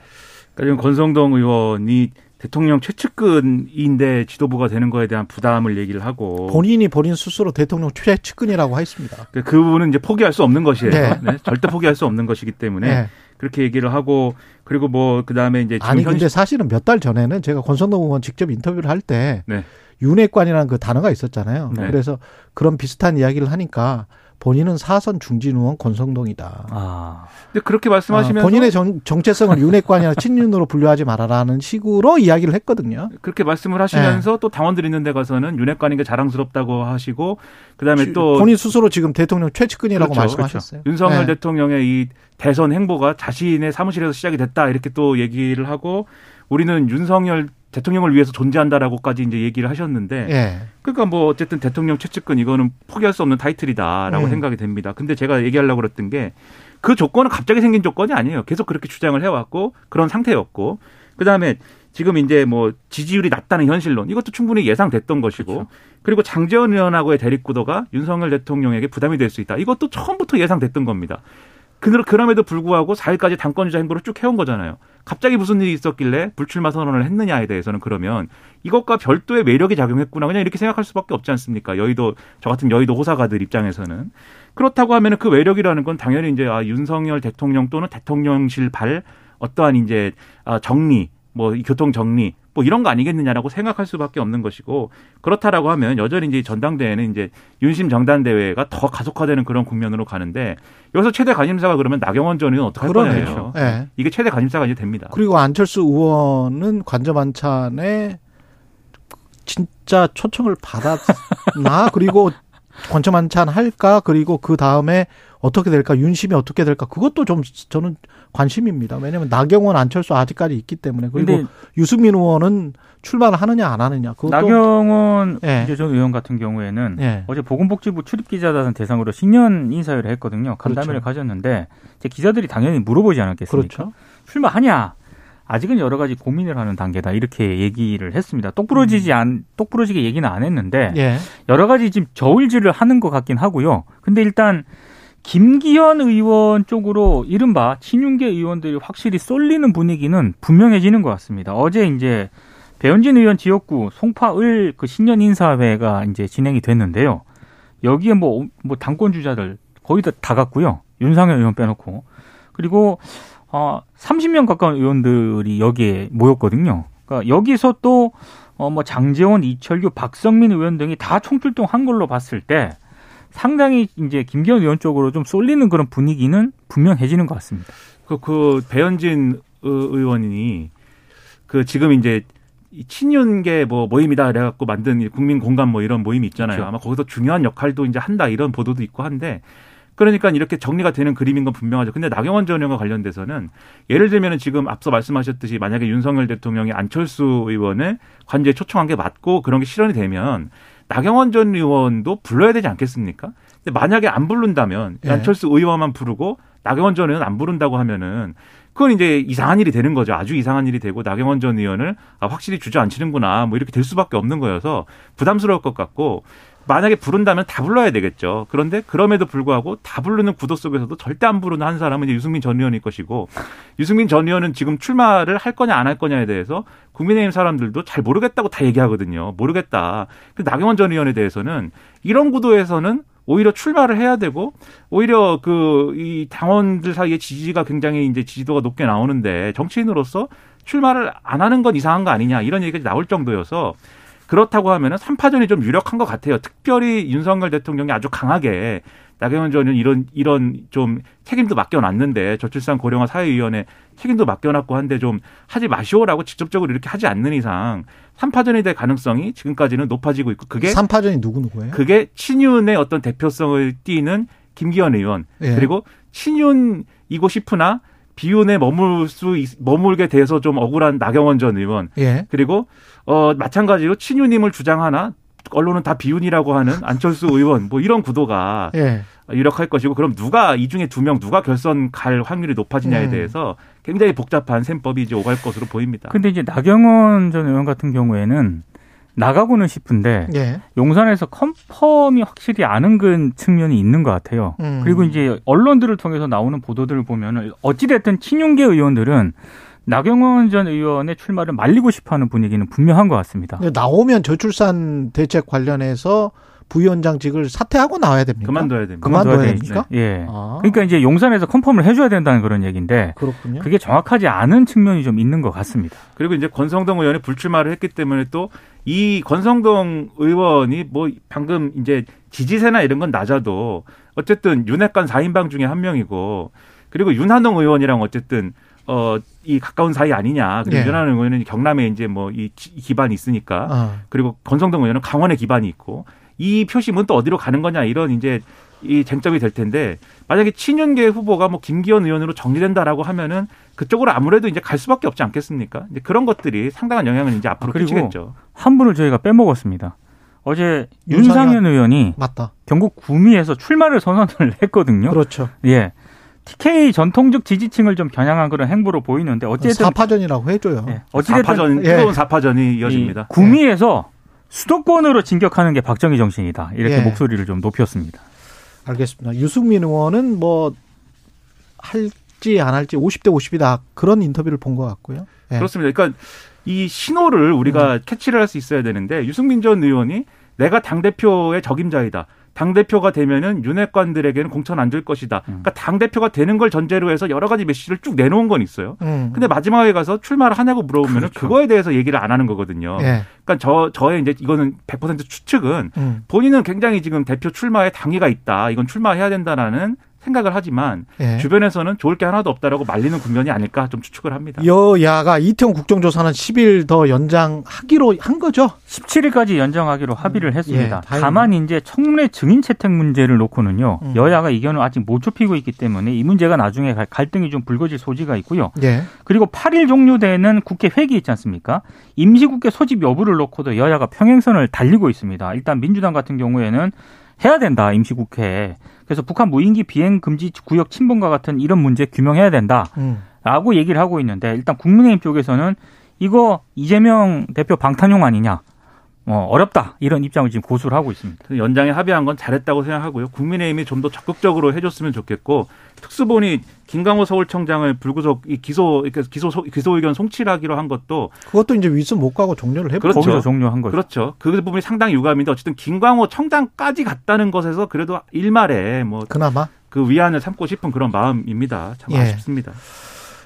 그러니까 지금 권성동 의원이 대통령 최측근인데 지도부가 되는 거에 대한 부담을 얘기를 하고 본인이 본인 스스로 대통령 최측근이라고 했습니다. 그 부분은 이제 포기할 수 없는 것이에요. 네. 네. 절대 포기할 수 없는 것이기 때문에 네. 그렇게 얘기를 하고 그리고 뭐 그다음에 이제 아니 근데 사실은 몇 달 전에는 제가 권성동 의원 직접 인터뷰를 할때 네. 윤핵관이라는 그 단어가 있었잖아요. 네. 그래서 그런 비슷한 이야기를 하니까 본인은 사선 중진 의원 권성동이다. 아. 근데 그렇게 말씀하시면서 어, 본인의 정, 정체성을 윤핵관이나 (laughs) 친윤으로 분류하지 말아라는 식으로 이야기를 했거든요. 그렇게 말씀을 하시면서 네. 또 당원들 있는 데 가서는 윤핵관인 게 자랑스럽다고 하시고 그다음에 또 본인 스스로 지금 대통령 최측근이라고 그렇죠, 말씀하셨어요. 윤석열 네. 대통령의 이 대선 행보가 자신의 사무실에서 시작이 됐다 이렇게 또 얘기를 하고 우리는 윤석열 대통령을 위해서 존재한다라고까지 이제 얘기를 하셨는데 예. 그러니까 뭐 어쨌든 대통령 최측근 이거는 포기할 수 없는 타이틀이다라고 음. 생각이 됩니다. 근데 제가 얘기하려고 그랬던 게 그 조건은 갑자기 생긴 조건이 아니에요. 계속 그렇게 주장을 해왔고 그런 상태였고 그다음에 지금 이제 뭐 지지율이 낮다는 현실론 이것도 충분히 예상됐던 것이고 그렇죠. 그리고 장재원 의원하고의 대립구도가 윤석열 대통령에게 부담이 될 수 있다. 이것도 처음부터 예상됐던 겁니다. 그- 그럼에도 불구하고 4일까지 당권주자 행보를 쭉 해온 거잖아요. 갑자기 무슨 일이 있었길래 불출마 선언을 했느냐에 대해서는 그러면 이것과 별도의 매력이 작용했구나. 그냥 이렇게 생각할 수밖에 없지 않습니까? 여의도, 저 같은 여의도 호사가들 입장에서는. 그렇다고 하면 그 매력이라는 건 당연히 이제 아, 윤석열 대통령 또는 대통령실 발 어떠한 이제 아, 정리, 뭐 이 교통 정리, 뭐 이런 거 아니겠느냐라고 생각할 수밖에 없는 것이고 그렇다라고 하면 여전히 이제 전당대회는 이제 윤심 정당 대회가 더 가속화되는 그런 국면으로 가는데 여기서 최대 관심사가 그러면 나경원 전 의원 어떻게 할. 거냐예요. 예. 이게 최대 관심사가 이제 됩니다. 그리고 안철수 의원은 관저반찬에 진짜 초청을 받았나? 그리고 관저반찬 할까? 그리고 그 다음에 어떻게 될까? 윤심이 어떻게 될까? 그것도 좀 저는 관심입니다. 왜냐하면 나경원, 안철수 아직까지 있기 때문에 그리고 유승민 의원은 출마를 하느냐 안 하느냐. 그것도 나경원 예. 이제 전 의원 같은 경우에는 예. 어제 보건복지부 출입기자단 대상으로 신년 인사회를 했거든요. 간담회를 그렇죠. 가졌는데 이제 기자들이 당연히 물어보지 않았겠습니까? 그렇죠. 출마하냐? 아직은 여러 가지 고민을 하는 단계다. 이렇게 얘기를 했습니다. 똑부러지지 안, 똑부러지게 얘기는 안 했는데 예. 여러 가지 지금 저울질을 하는 것 같긴 하고요. 근데 일단 김기현 의원 쪽으로 이른바 친윤계 의원들이 확실히 쏠리는 분위기는 분명해지는 것 같습니다. 어제 이제 배현진 의원 지역구 송파을 그 신년 인사회가 이제 진행이 됐는데요. 여기에 뭐, 뭐 당권 주자들 거의 다, 다 갔고요. 윤상현 의원 빼놓고. 그리고, 어, 30명 가까운 의원들이 여기에 모였거든요. 그러니까 여기서 또, 어, 뭐 장재원, 이철규, 박성민 의원 등이 다 총출동한 걸로 봤을 때 상당히 이제 김기현 의원 쪽으로 좀 쏠리는 그런 분위기는 분명해지는 것 같습니다. 그, 그 배현진 의- 의원이 그 지금 이제 이 친윤계 뭐 모임이다 그래갖고 만든 이 국민 공감 뭐 이런 모임이 있잖아요. 그렇죠. 아마 거기서 중요한 역할도 이제 한다 이런 보도도 있고 한데 그러니까 이렇게 정리가 되는 그림인 건 분명하죠. 근데 나경원 전 의원과 관련돼서는 예를 들면은 지금 앞서 말씀하셨듯이 만약에 윤석열 대통령이 안철수 의원을 관저에 초청한 게 맞고 그런 게 실현이 되면 나경원 전 의원도 불러야 되지 않겠습니까? 근데 만약에 안 부른다면 예. 안철수 의원만 부르고 나경원 전 의원 안 부른다고 하면은 그건 이제 이상한 일이 되는 거죠. 아주 이상한 일이 되고 나경원 전 의원을 아, 확실히 주저앉히는구나 뭐 이렇게 될 수밖에 없는 거여서 부담스러울 것 같고 만약에 부른다면 다 불러야 되겠죠. 그런데 그럼에도 불구하고 다 부르는 구도 속에서도 절대 안 부르는 한 사람은 이제 유승민 전 의원일 것이고 유승민 전 의원은 지금 출마를 할 거냐 안 할 거냐에 대해서 국민의힘 사람들도 잘 모르겠다고 다 얘기하거든요. 모르겠다. 근데 나경원 전 의원에 대해서는 이런 구도에서는 오히려 출마를 해야 되고 오히려 그 이 당원들 사이에 지지가 굉장히 이제 지지도가 높게 나오는데 정치인으로서 출마를 안 하는 건 이상한 거 아니냐 이런 얘기가 나올 정도여서 그렇다고 하면은 3파전이 좀 유력한 것 같아요. 특별히 윤석열 대통령이 아주 강하게 나경원 전 의원 이런 이런 좀 책임도 맡겨놨는데 저출산 고령화 사회위원회 책임도 맡겨놨고 한데 좀 하지 마시오라고 직접적으로 이렇게 하지 않는 이상 3파전이 될 가능성이 지금까지는 높아지고 있고 그게 삼파전이 누구 누구예요? 그게 친윤의 어떤 대표성을 띠는 김기현 의원 예. 그리고 친윤이고 싶으나 비윤에 머물 수 있- 머물게 돼서 좀 억울한 나경원 전 의원 예. 그리고 어 마찬가지로 친윤임을 주장하나 언론은 다 비윤이라고 하는 안철수 의원 뭐 이런 구도가 예. 유력할 것이고 그럼 누가 이 중에 두 명 누가 결선 갈 확률이 높아지냐에 음. 대해서 굉장히 복잡한 셈법이 이제 오갈 것으로 보입니다. 근데 이제 나경원 전 의원 같은 경우에는 나가고는 싶은데 예. 용산에서 confirm이 확실히 안 온 측면이 있는 것 같아요. 음. 그리고 이제 언론들을 통해서 나오는 보도들을 보면은 어찌됐든 친윤계 의원들은 나경원 전 의원의 출마를 말리고 싶어하는 분위기는 분명한 것 같습니다. 나오면 저출산 대책 관련해서 부위원장직을 사퇴하고 나와야 됩니까? 그만둬야 됩니다. 그만둬야 그만둬야 됩니까? 예. 아, 그러니까 이제 용산에서 컨펌을 해줘야 된다는 그런 얘기인데 그렇군요. 그게 정확하지 않은 측면이 좀 있는 것 같습니다. 그리고 이제 권성동 의원이 불출마를 했기 때문에 또 이 권성동 의원이 뭐 방금 이제 지지세나 이런 건 낮아도 어쨌든 윤핵관 4인방 중에 한 명이고 그리고 윤한홍 의원이랑 어쨌든 어 이 가까운 사이 아니냐. 그리고 예. 윤한홍 의원은 경남에 이제 뭐 이 기반이 있으니까 어. 그리고 권성동 의원은 강원에 기반이 있고 이 표심은 또 어디로 가는 거냐 이런 이제 이 쟁점이 될 텐데 만약에 친윤계 후보가 뭐 김기현 의원으로 정리된다라고 하면은 그쪽으로 아무래도 이제 갈 수밖에 없지 않겠습니까? 이제 그런 것들이 상당한 영향을 이제 앞으로 아, 그리고 끼치겠죠. 한 분을 저희가 빼먹었습니다. 어제 윤상현. 윤상현 의원이 맞다. 경북 구미에서 출마를 선언을 (laughs) 했거든요. 그렇죠. 예. TK 전통적 지지층을 좀 겨냥한 그런 행보로 보이는데 어쨌든 사파전이라고 해줘요. 예. 어찌됐든 사파전 예. 뜨거운 사파전이 이어집니다. 이 구미에서 수도권으로 진격하는 게 박정희 정신이다. 이렇게 예. 목소리를 좀 높였습니다. 알겠습니다. 유승민 의원은 뭐 할지 안 할지 50대 50이다 그런 인터뷰를 본 것 같고요. 예. 그렇습니다. 그러니까 이 신호를 음. 우리가 캐치를 할 수 있어야 되는데 유승민 전 의원이 내가 당 대표의 적임자이다. 당 대표가 되면은 윤핵관들에게는 공천 안 줄 것이다. 음. 그러니까 당 대표가 되는 걸 전제로 해서 여러 가지 메시지를 쭉 내놓은 건 있어요. 음. 근데 마지막에 가서 출마를 하냐고 물어보면 은 그렇죠. 그거에 대해서 얘기를 안 하는 거거든요. 예. 그러니까 저 저의 이제 이거는 100% 추측은 음. 본인은 굉장히 지금 대표 출마에 당위가 있다. 이건 출마해야 된다라는 생각을 하지만 예. 주변에서는 좋을 게 하나도 없다라고 말리는 국면이 아닐까 좀 추측을 합니다. 여야가 이태원 국정조사는 10일 더 연장하기로 한 거죠. 17일까지 연장하기로 합의를 했습니다. 예, 다행이네요. 다만 이제 청문회 증인 채택 문제를 놓고는요. 음. 여야가 이견을 아직 못 좁히고 있기 때문에 이 문제가 나중에 갈- 갈등이 좀 불거질 소지가 있고요. 예. 그리고 8일 종료되는 국회 회기 있지 않습니까? 임시국회 소집 여부를 놓고도 여야가 평행선을 달리고 있습니다. 일단 민주당 같은 경우에는 해야 된다 임시국회에. 그래서 북한 무인기 비행 금지 구역 침범과 같은 이런 문제 규명해야 된다. 음. 라고 얘기를 하고 있는데 일단 국민의힘 쪽에서는 이거 이재명 대표 방탄용 아니냐. 어, 어렵다. 이런 입장을 지금 고수를 하고 있습니다. 연장에 합의한 건 잘했다고 생각하고요. 국민의힘이 좀 더 적극적으로 해줬으면 좋겠고 특수본이 김강호 서울청장을 불구속 이 기소 이렇게 기소 소- 기소 의견 송치하기로 한 것도 그것도 이제 윗선 못 가고 종료를 해버렸죠. 그렇죠. 거기서 종료한 거죠. 그렇죠. 그 부분이 상당히 유감인데 어쨌든 김광호 청장까지 갔다는 것에서 그래도 일말에 뭐그 그나마 위안을 삼고 싶은 그런 마음입니다. 참 예. 아쉽습니다.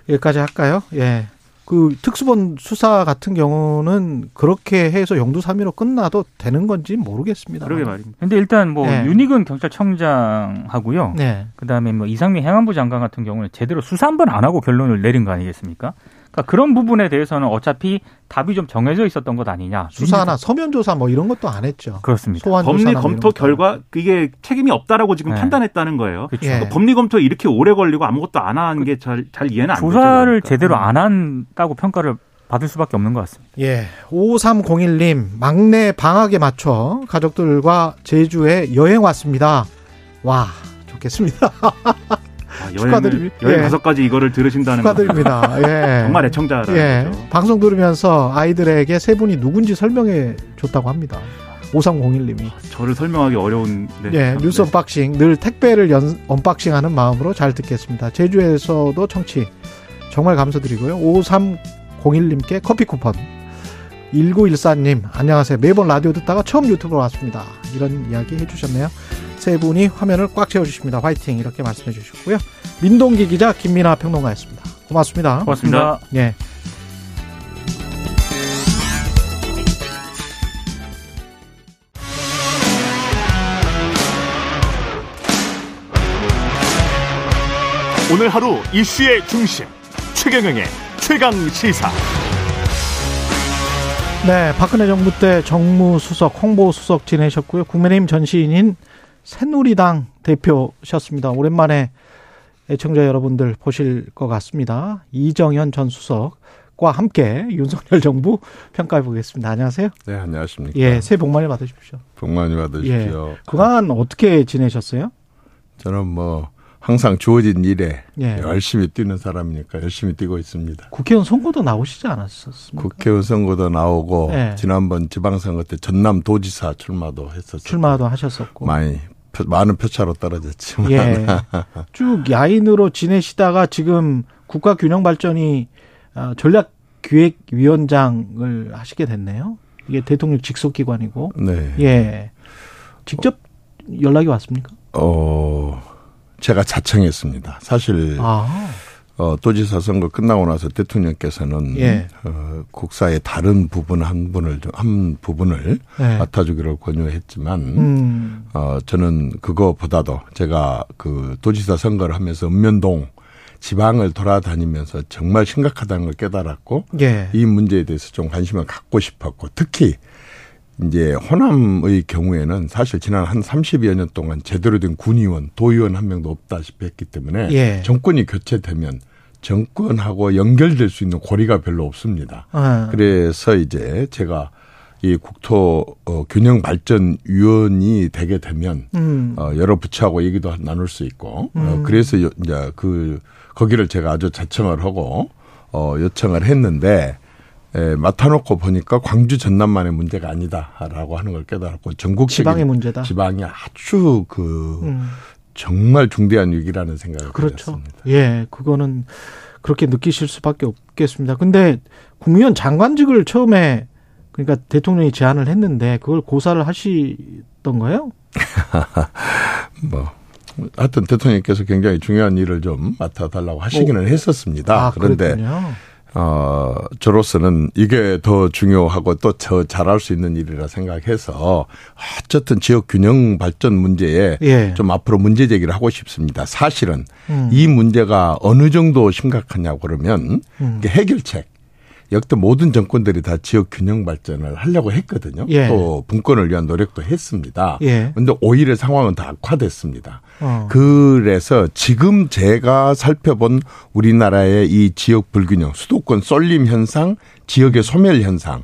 여기까지 할까요? 예. 그 특수본 수사 같은 경우는 그렇게 해서 영두삼위로 끝나도 되는 건지 모르겠습니다. 그러게 말입니다. 근데 일단 뭐 네. 윤희근 경찰청장하고요. 네. 그다음에 뭐 이상민 행안부 장관 같은 경우는 제대로 수사 한 번 안 하고 결론을 내린 거 아니겠습니까? 그러니까 그런 부분에 대해서는 어차피 답이 좀 정해져 있었던 것 아니냐. 수사나 서면 조사 뭐 이런 것도 안 했죠. 그렇습니다. 소환 법리 검토 결과 이게 책임이 없다라고 지금 네. 판단했다는 거예요. 그렇죠. 예. 그러니까 법리 검토에 이렇게 오래 걸리고 아무것도 안 한 게 잘잘 이해는 안 되죠. 조사를 그러니까. 제대로 안 한다고 평가를 받을 수밖에 없는 것 같습니다. 예. 5301님, 막내 방학에 맞춰 가족들과 제주에 여행 왔습니다. 와, 좋겠습니다. (laughs) 아, 여행 축하드립니다. 여행 예. 다섯 가지 이거를 들으신다는 거 축하드립니다. 예. (laughs) 정말 애청자라는 예. 방송 들으면서 아이들에게 세 분이 누군지 설명해 줬다고 합니다. 5301님이. 저를 설명하기 어려운 네. 예, 뉴스 unboxing 늘 택배를 연, unboxing하는 마음으로 잘 듣겠습니다. 제주에서도 청취 정말 감사드리고요. 5301님께 커피 쿠폰. 1914님 안녕하세요. 매번 라디오 듣다가 처음 유튜브로 왔습니다. 이런 이야기 해주셨네요. 세 분이 화면을 꽉 채워주십니다. 화이팅 이렇게 말씀해 주셨고요. 민동기 기자 김민아 평론가였습니다. 고맙습니다. 고맙습니다. 예. 오늘 하루 이슈의 중심 최경영의 최강 시사. 네, 박근혜 정부 때 정무수석, 홍보수석 지내셨고요. 국민의힘 전시인인 새누리당 대표셨습니다. 오랜만에 애청자 여러분들 보실 것 같습니다. 이정현 전 수석과 함께 윤석열 정부 평가해 보겠습니다. 안녕하세요. 네, 안녕하십니까. 예, 새해 복 많이 받으십시오. 복 많이 받으십시오. 그간 어떻게 지내셨어요? 저는 뭐 항상 주어진 일에 예. 열심히 뛰는 사람이니까 열심히 뛰고 있습니다. 국회의원 선거도 나오시지 않았었습니까? 국회의원 선거도 나오고 네. 지난번 지방선거 때 전남 도지사 출마도 했었죠. 출마도 하셨었고. 많이 표- 많은 표차로 떨어졌지만 예. (laughs) 쭉 야인으로 지내시다가 지금 국가균형발전이 아, 전략기획위원장을 하시게 됐네요. 이게 대통령 직속기관이고. 네. 예. 직접 연락이 왔습니까? 어 제가 자청했습니다. 사실 아, 어, 도지사 선거 끝나고 나서 대통령께서는 예. 어, 국사의 다른 부분 한 분을 좀- 한 부분을 네. 맡아주기를 권유했지만 음. 어, 저는 그거보다도 제가 그 도지사 선거를 하면서 읍면동 지방을 돌아다니면서 정말 심각하다는 걸 깨달았고 예. 이 문제에 대해서 좀 관심을 갖고 싶었고 특히 이제 호남의 경우에는 사실 지난 한 30여 년 동안 제대로 된 군의원, 도의원 한 명도 없다시피 했기 때문에 예. 정권이 교체되면 정권하고 연결될 수 있는 고리가 별로 없습니다. 아. 그래서 이제 제가 이 국토 어, 균형 발전 위원이 되게 되면 음. 어, 여러 부처하고 얘기도 나눌 수 있고 어, 그래서 요- 이제 그 거기를 제가 아주 자청을 하고 어, 요청을 했는데 에, 맡아놓고 보니까 광주 전남만의 문제가 아니다라고 하는 걸 깨달았고 전국적인 지방의 문제다. 지방이 아주 그 음. 정말 중대한 위기라는 생각을 그렇죠. 가졌습니다. 예, 그거는 그렇게 느끼실 수밖에 없겠습니다. 근데 국무위원 장관직을 처음에 그러니까 대통령이 제안을 했는데 그걸 고사를 하시던 거예요? (laughs) 뭐 하여튼 대통령께서 굉장히 중요한 일을 좀 맡아달라고 하시기는 했었습니다. 아, 그런데 그랬군요. 어, 저로서는 이게 더 중요하고 또 더 잘할 수 있는 일이라 생각해서 어쨌든 지역 균형 발전 문제에 예. 좀 앞으로 문제 제기를 하고 싶습니다. 사실은 음. 이 문제가 어느 정도 심각하냐고 그러면 음. 해결책. 역대 모든 정권들이 다 지역 균형 발전을 하려고 했거든요. 예. 또 분권을 위한 노력도 했습니다. 예. 근데 오히려 상황은 더 악화됐습니다. 어. 그래서 지금 제가 살펴본 우리나라의 이 지역 불균형, 수도권 쏠림 현상, 지역의 소멸 현상,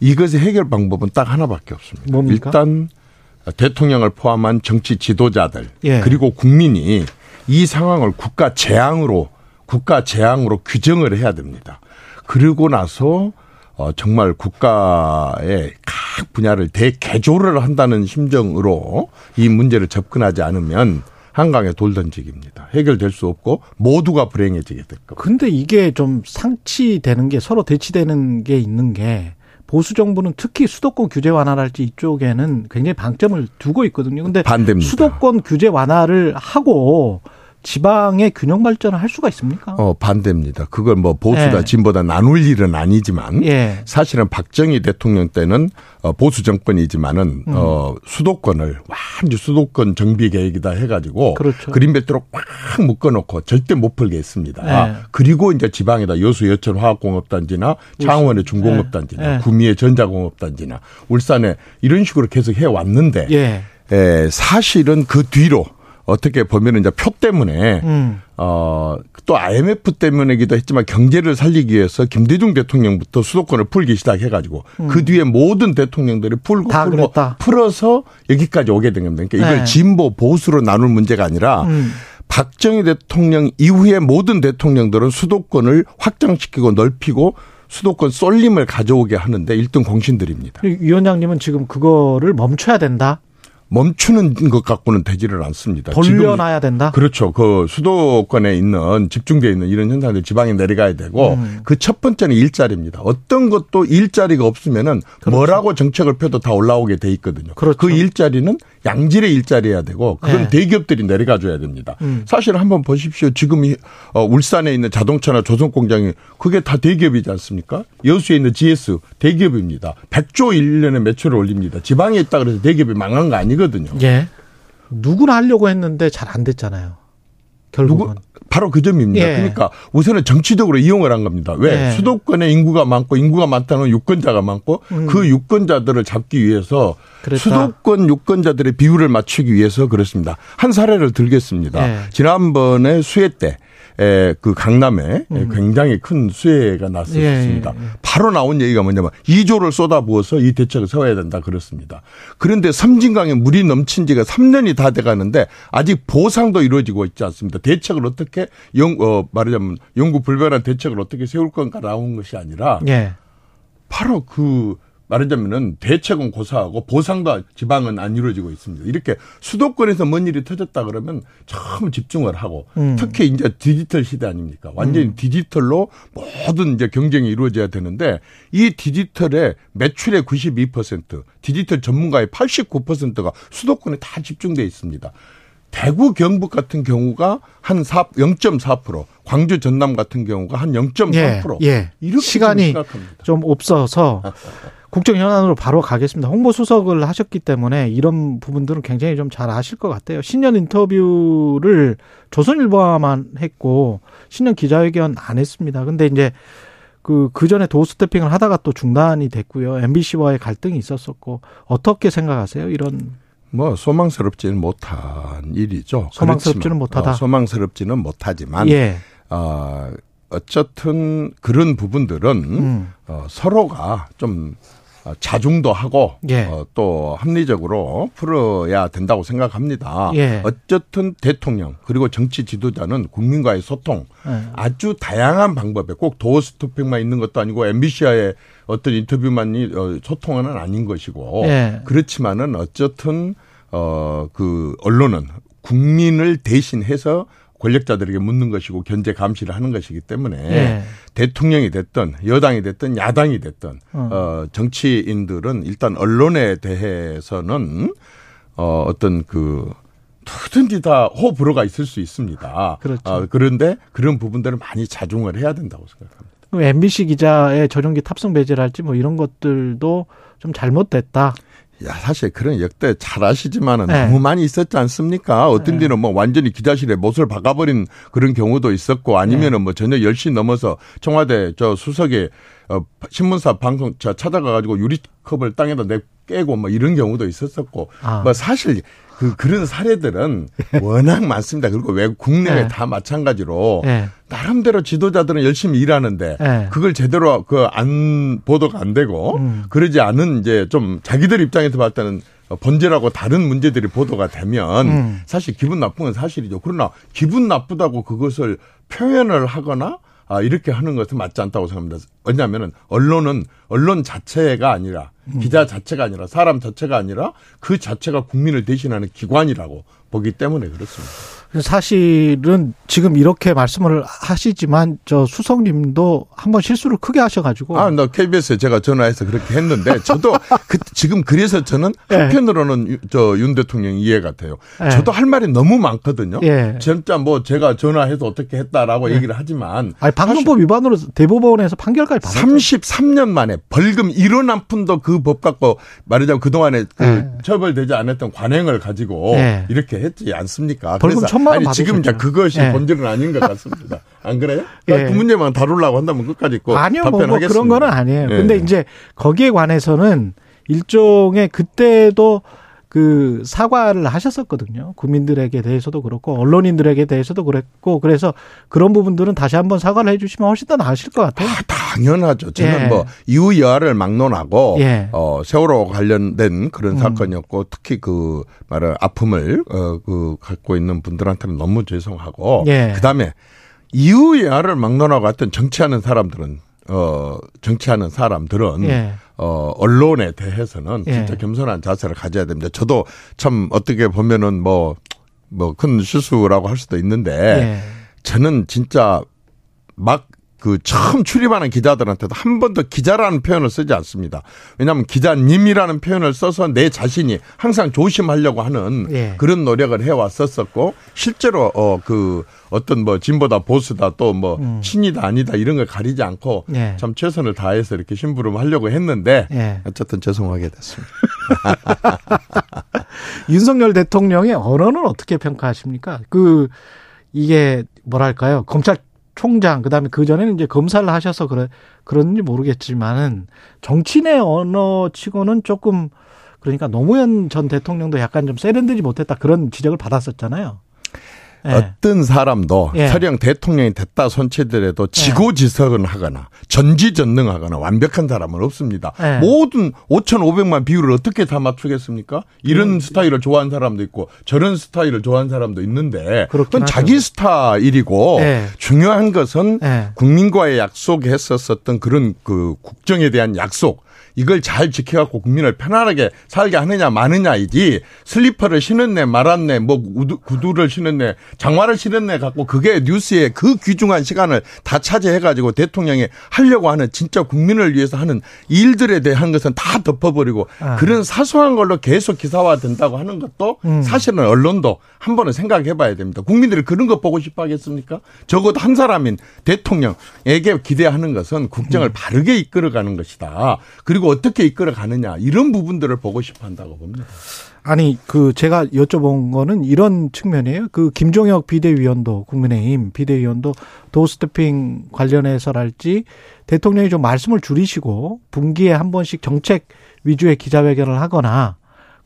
이것의 해결 방법은 딱 하나밖에 없습니다. 뭡니까? 일단 대통령을 포함한 정치 지도자들 예. 그리고 국민이 이 상황을 국가 재앙으로 국가 재앙으로 규정을 해야 됩니다. 그러고 나서 어, 정말 국가의 각 분야를 대개조를 한다는 심정으로 이 문제를 접근하지 않으면 한강에 돌 던지기입니다. 해결될 수 없고 모두가 불행해지게 될 겁니다. 근데 이게 좀 상치되는 게 서로 대치되는 게 있는 게 보수 정부는 특히 수도권 규제 완화랄지 이쪽에는 굉장히 방점을 두고 있거든요. 근데 반대입니다. 수도권 규제 완화를 하고 지방의 균형 발전을 할 수가 있습니까? 어, 반대입니다. 그걸 뭐 보수다 예. 진보다 나눌 일은 아니지만 예. 사실은 박정희 대통령 때는 어, 보수 정권이지만은 음. 어, 수도권을 완전 수도권 정비 계획이다 해가지고 그렇죠. 그린벨트로 꽉 묶어놓고 절대 못 풀게 했습니다. 예. 그리고 이제 지방에다 여수 여천 화학공업단지나 창원의 중공업단지나 예. 구미의 전자공업단지나 울산에 이런 식으로 계속 해 왔는데 예. 에, 사실은 그 뒤로 어떻게 보면 이제 표 때문에 음. 어, 또 IMF 때문이기도 했지만 경제를 살리기 위해서 김대중 대통령부터 수도권을 풀기 시작해가지고 그 뒤에 모든 대통령들이 풀고 음. 다 풀고 그랬다. 풀어서 여기까지 오게 된 겁니다. 그러니까 이걸 네. 진보 보수로 나눌 문제가 아니라 음. 박정희 대통령 이후에 모든 대통령들은 수도권을 확장시키고 넓히고 수도권 쏠림을 가져오게 하는데 1등 공신들입니다. 위원장님은 지금 그거를 멈춰야 된다. 멈추는 것 갖고는 되지를 않습니다. 돌려놔야 된다. 그렇죠. 그 수도권에 있는 집중되어 있는 이런 현상들 지방에 내려가야 되고 음. 그첫 번째는 일자리입니다. 어떤 것도 일자리가 없으면은 뭐라고 정책을 펴도 다 올라오게 돼 있거든요. 그렇죠. 그 일자리는 양질의 일자리여야 되고 그건 네. 대기업들이 내려가 줘야 됩니다. 음. 사실 한번 보십시오. 지금 이 어, 울산에 있는 자동차나 조선 공장이 그게 다 대기업이지 않습니까? 여수에 있는 GS 대기업입니다. 100조 1년에 매출을 올립니다. 지방에 있다 그래서 대기업이 망한 거 아니거든요. 예. 누구나 하려고 했는데 잘 안 됐잖아요. 결국은. 누구 바로 그 점입니다. 예. 그러니까 우선은 정치적으로 이용을 한 겁니다. 왜 예. 수도권에 인구가 많고 인구가 많다는 유권자가 많고 음. 그 유권자들을 잡기 위해서 그랬다. 수도권 유권자들의 비율을 맞추기 위해서 그렇습니다. 한 사례를 들겠습니다. 예. 지난번에 수해 때. 에, 그 강남에 굉장히 큰 수해가 났었습니다. 음. 예, 예, 예. 바로 나온 얘기가 뭐냐면 2조를 쏟아부어서 이 대책을 세워야 된다 그렇습니다. 그런데 섬진강에 물이 넘친 지가 3년이 다 돼 가는데 아직 보상도 이루어지고 있지 않습니다. 대책을 어떻게 영, 어, 말하자면 영구 불변한 대책을 어떻게 세울 건가 나온 것이 아니라 예. 바로 그 말하자면은 대책은 고사하고 보상도 지방은 안 이루어지고 있습니다. 이렇게 수도권에서 뭔 일이 터졌다 그러면 처음 집중을 하고 음. 특히 이제 디지털 시대 아닙니까? 완전히 디지털로 모든 이제 경쟁이 이루어져야 되는데 이 디지털의 매출의 92% 디지털 전문가의 89%가 수도권에 다 집중돼 있습니다. 대구 경북 같은 경우가 한 4, 0.4%, 광주 전남 같은 경우가 한 0.3%. 예, 예. 이렇게 시간이 심각합니다. 좀 없어서 (laughs) 국정 현안으로 바로 가겠습니다. 홍보 수석을 하셨기 때문에 이런 부분들은 굉장히 좀 잘 아실 것 같아요. 신년 인터뷰를 조선일보와만 했고 신년 기자회견 안 했습니다. 근데 이제 그, 그 전에 도어 스태핑을 하다가 또 중단이 됐고요. MBC와의 갈등이 있었었고, 어떻게 생각하세요? 이런. 뭐 소망스럽지는 못한 일이죠. 소망스럽지는 그렇지만, 못하다. 어, 소망스럽지는 못하지만 예. 어, 어쨌든 그런 부분들은 음. 어, 서로가 좀 어, 자중도 하고 예. 어, 또 합리적으로 풀어야 된다고 생각합니다. 예. 어쨌든 대통령 그리고 정치 지도자는 국민과의 소통 예. 아주 다양한 방법에 꼭 도어스토핑만 있는 것도 아니고 MBC와의 어떤 인터뷰만이 어, 소통은 아닌 것이고 예. 그렇지만은 어쨌든 어 그 언론은 국민을 대신해서 권력자들에게 묻는 것이고 견제 감시를 하는 것이기 때문에 예. 대통령이 됐든 여당이 됐든 야당이 됐든 어. 어 정치인들은 일단 언론에 대해서는 어 어떤 그 누구든지 다 호불호가 있을 수 있습니다. 그렇죠. 어, 그런데 그런 부분들을 많이 자중을 해야 된다고 생각합니다. 그럼 MBC 기자의 전용기 탑승 배제랄지 뭐 이런 것들도 좀 잘못됐다. 야, 사실 그런 역대 잘 아시지만은 네. 너무 많이 있었지 않습니까? 어떤 데는 뭐 완전히 기자실에 못을 박아버린 그런 경우도 있었고 아니면은 뭐 저녁 10시 넘어서 청와대 저 수석에 어, 신문사 방송 저 찾아가가지고 유리컵을 땅에다 내 깨고 뭐 이런 경우도 있었었고 아. 뭐 사실 그 그런 사례들은 (laughs) 워낙 많습니다. 그리고 외국 국내외 네. 다 마찬가지로 예. 나름대로 지도자들은 열심히 일하는데 네. 그걸 제대로 그 안 보도가 안 되고 음. 그러지 않은 이제 좀 자기들 입장에서 봤을 때는 번제라고 다른 문제들이 보도가 되면 음. 사실 기분 나쁜 건 사실이죠. 그러나 기분 나쁘다고 그것을 표현을 하거나 아, 이렇게 하는 것은 맞지 않다고 생각합니다. 왜냐하면은 언론은 언론 자체가 아니라 음. 기자 자체가 아니라 사람 자체가 아니라 그 자체가 국민을 대신하는 기관이라고 보기 때문에 그렇습니다. 사실은 지금 이렇게 말씀을 하시지만 저 수석님도 한번 실수를 크게 하셔가지고 아, 나 KBS에 제가 전화해서 그렇게 했는데 저도 (laughs) 그, 지금 그래서 저는 예. 한편으로는 저윤 대통령 이해가 돼요. 예. 저도 할 말이 너무 많거든요. 예. 진짜 뭐 제가 전화해서 어떻게 했다라고 얘기를 하지만 아니 방송법 위반으로 대법원에서 판결까지 받았죠. 33년 만에 벌금 1원 한 푼도 그 법 갖고 말하자면 그 동안에 그 예. 처벌되지 않았던 관행을 가지고 예. 이렇게 했지 않습니까? 벌금 그래서 천만 원 아니 지금 이제 받으셨죠. 그것이 예. 본질은 아닌 것 같습니다. 안 그래요? (laughs) 예. 그 문제만 다루려고 한다면 끝까지 꼭 아니요, 뭐, 뭐 답변하겠습니다. 그런 거는 아니에요. 예. 근데 이제 거기에 관해서는 일종의 그때도 그 사과를 하셨었거든요. 국민들에게 대해서도 그렇고 언론인들에게 대해서도 그랬고 그래서 그런 부분들은 다시 한번 사과를 해주시면 훨씬 더 나으실 것 같아요. 아, 당연하죠. 저는 예. 뭐 이후 여하를 막론하고 예. 어 세월호 관련된 그런 음. 사건이었고 특히 그 말을 아픔을 어 그 갖고 있는 분들한테는 너무 죄송하고 예. 그다음에 이후 여하를 막론하고 하여튼 정치하는 사람들은 어 정치하는 사람들은 예. 어 언론에 대해서는 예. 진짜 겸손한 자세를 가져야 됩니다. 저도 참 어떻게 보면은 뭐 뭐 큰 실수라고 할 수도 있는데 예. 저는 진짜 막 그 처음 출입하는 기자들한테도 한 번도 기자라는 표현을 쓰지 않습니다. 왜냐하면 기자님이라는 표현을 써서 내 자신이 항상 조심하려고 하는 예. 그런 노력을 해왔었었고 실제로 어 그 어떤 뭐 진보다 보수다 또뭐 친이다 아니다 이런 걸 가리지 않고 음. 예. 참 최선을 다해서 이렇게 심부름 하려고 했는데 예. 어쨌든 죄송하게 됐습니다. (laughs) 윤석열 대통령의 언어는 어떻게 평가하십니까? 그 이게 뭐랄까요? 검찰 총장 그다음에 그 전에는 이제 검사를 하셔서 그래 그런지 모르겠지만은 정치인의 언어치고는 조금 그러니까 노무현 전 대통령도 약간 좀 세련되지 못했다 그런 지적을 받았었잖아요. 예. 어떤 사람도 예. 설령 대통령이 됐다 손치더라도 지고지석은 하거나 전지전능하거나 완벽한 사람은 없습니다. 예. 모든 5,500만 비율을 어떻게 다 맞추겠습니까? 이런 스타일을 좋아하는 사람도 있고 저런 스타일을 좋아하는 사람도 있는데 그건. 자기 스타일이고 예. 중요한 것은 예. 국민과의 약속했었었던 그런 그 국정에 대한 약속 이걸 잘 지켜갖고 국민을 편안하게 살게 하느냐 마느냐이지 슬리퍼를 신었네 말았네 뭐 구두, 구두를 신었네 장화를 실었네 갖고 그게 뉴스에 그 귀중한 시간을 다 차지해가지고 대통령이 하려고 하는 진짜 국민을 위해서 하는 일들에 대한 것은 다 덮어버리고 아. 그런 사소한 걸로 계속 기사화 된다고 하는 것도 음. 사실은 언론도 한 번은 생각해 봐야 됩니다. 국민들이 그런 거 보고 싶어 하겠습니까? 적어도 한 사람인 대통령에게 기대하는 것은 국정을 음. 바르게 이끌어가는 것이다. 그리고 어떻게 이끌어 가느냐 이런 부분들을 보고 싶어 한다고 봅니다. 아니 그 제가 여쭤본 거는 이런 측면이에요. 그 김종혁 비대위원도 국민의힘 비대위원도 도스태핑 관련해서랄지 대통령이 좀 말씀을 줄이시고 분기에 한 번씩 정책 위주의 기자회견을 하거나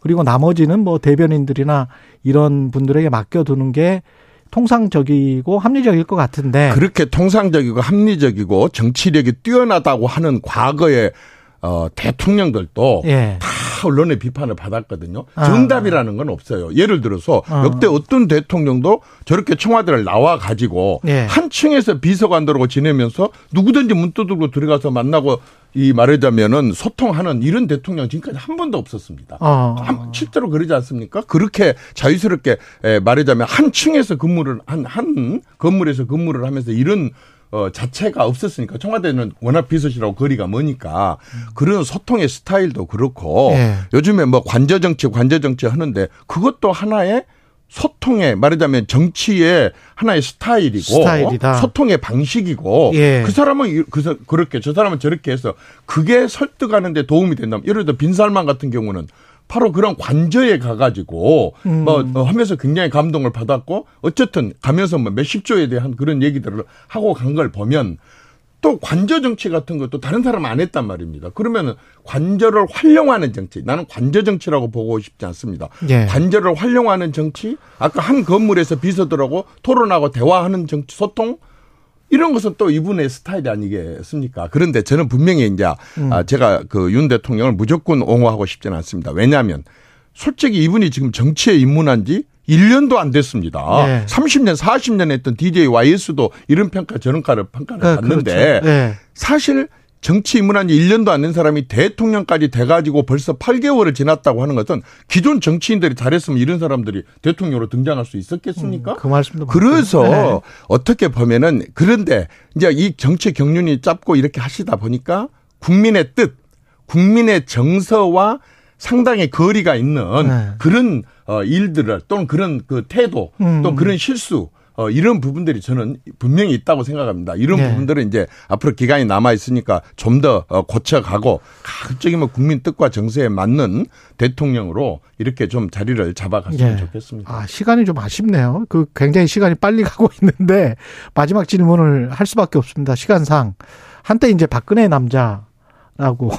그리고 나머지는 뭐 대변인들이나 이런 분들에게 맡겨두는 게 통상적이고 합리적일 것 같은데 그렇게 통상적이고 합리적이고 정치력이 뛰어나다고 하는 과거의 어, 대통령들도 예. 다 언론의 비판을 받았거든요. 아. 정답이라는 건 없어요. 예를 들어서 아. 역대 어떤 대통령도 저렇게 청와대를 나와 가지고 예. 한 층에서 비서관들하고 지내면서 누구든지 문 두들고 들어가서 만나고 이 말하자면은 소통하는 이런 대통령 지금까지 한 번도 없었습니다. 어. 한- 실제로 그러지 않습니까? 그렇게 자유스럽게 에, 말하자면 한 층에서 근무를 한한 건물에서 근무를 하면서 이런 어, 자체가 없었으니까 청와대는 워낙 비서실하고 거리가 머니까 그런 소통의 스타일도 그렇고 예. 요즘에 뭐 관저 정치 관저 정치 하는데 그것도 하나의 소통의 말하자면 정치의 하나의 스타일이고 스타일이다. 소통의 방식이고 예. 그 사람은 이- 그 사- 그렇게 저 사람은 저렇게 해서 그게 설득하는데 도움이 된다면 예를 들어 빈살만 같은 경우는 바로 그런 관저에 가가지고 음. 뭐 어, 하면서 굉장히 감동을 받았고 어쨌든 가면서 뭐 몇십 조에 대한 그런 얘기들을 하고 간 걸 보면 또 관저 정치 같은 것도 다른 사람 안 했단 말입니다. 그러면은 관저를 활용하는 정치. 나는 관저 정치라고 보고 싶지 않습니다. 예. 관저를 활용하는 정치, 아까 한 건물에서 비서들하고 토론하고 대화하는 정치, 소통, 이런 것은 또 이분의 스타일이 아니겠습니까? 그런데 저는 분명히 이제 아, 제가 그 윤 대통령을 무조건 옹호하고 싶지는 않습니다. 왜냐하면 솔직히 이분이 지금 정치에 입문한 지 1년도 안 됐습니다. 네. 30년, 40년 했던 DJ YS도 이런 평가 저런 평가를 평가를 그, 받는데 그렇죠. 예. 사실 정치 입문한 지 1년도 안 된 사람이 대통령까지 돼가지고 벌써 8개월을 지났다고 하는 것은 기존 정치인들이 잘했으면 이런 사람들이 대통령으로 등장할 수 있었겠습니까? 그 말씀도. 그래서 네. 어떻게 보면은 그런데 이제 이 정치 경륜이 짧고 이렇게 하시다 보니까 국민의 뜻, 국민의 정서와 상당히 거리가 있는 네. 그런 어 일들을 또는 그런 그 태도 음. 또 그런 실수 어 이런 부분들이 저는 분명히 있다고 생각합니다. 이런 네. 부분들은 이제 앞으로 기간이 남아 있으니까 좀더 어, 고쳐가고 가급적이면 국민 뜻과 정서에 맞는 대통령으로 이렇게 좀 자리를 잡아갔으면 예. 좋겠습니다. 아, 시간이 좀 아쉽네요. 그 굉장히 시간이 빨리 (laughs) 가고 있는데 마지막 질문을 할 수밖에 없습니다. 시간상. 한때 이제 박근혜 남자라고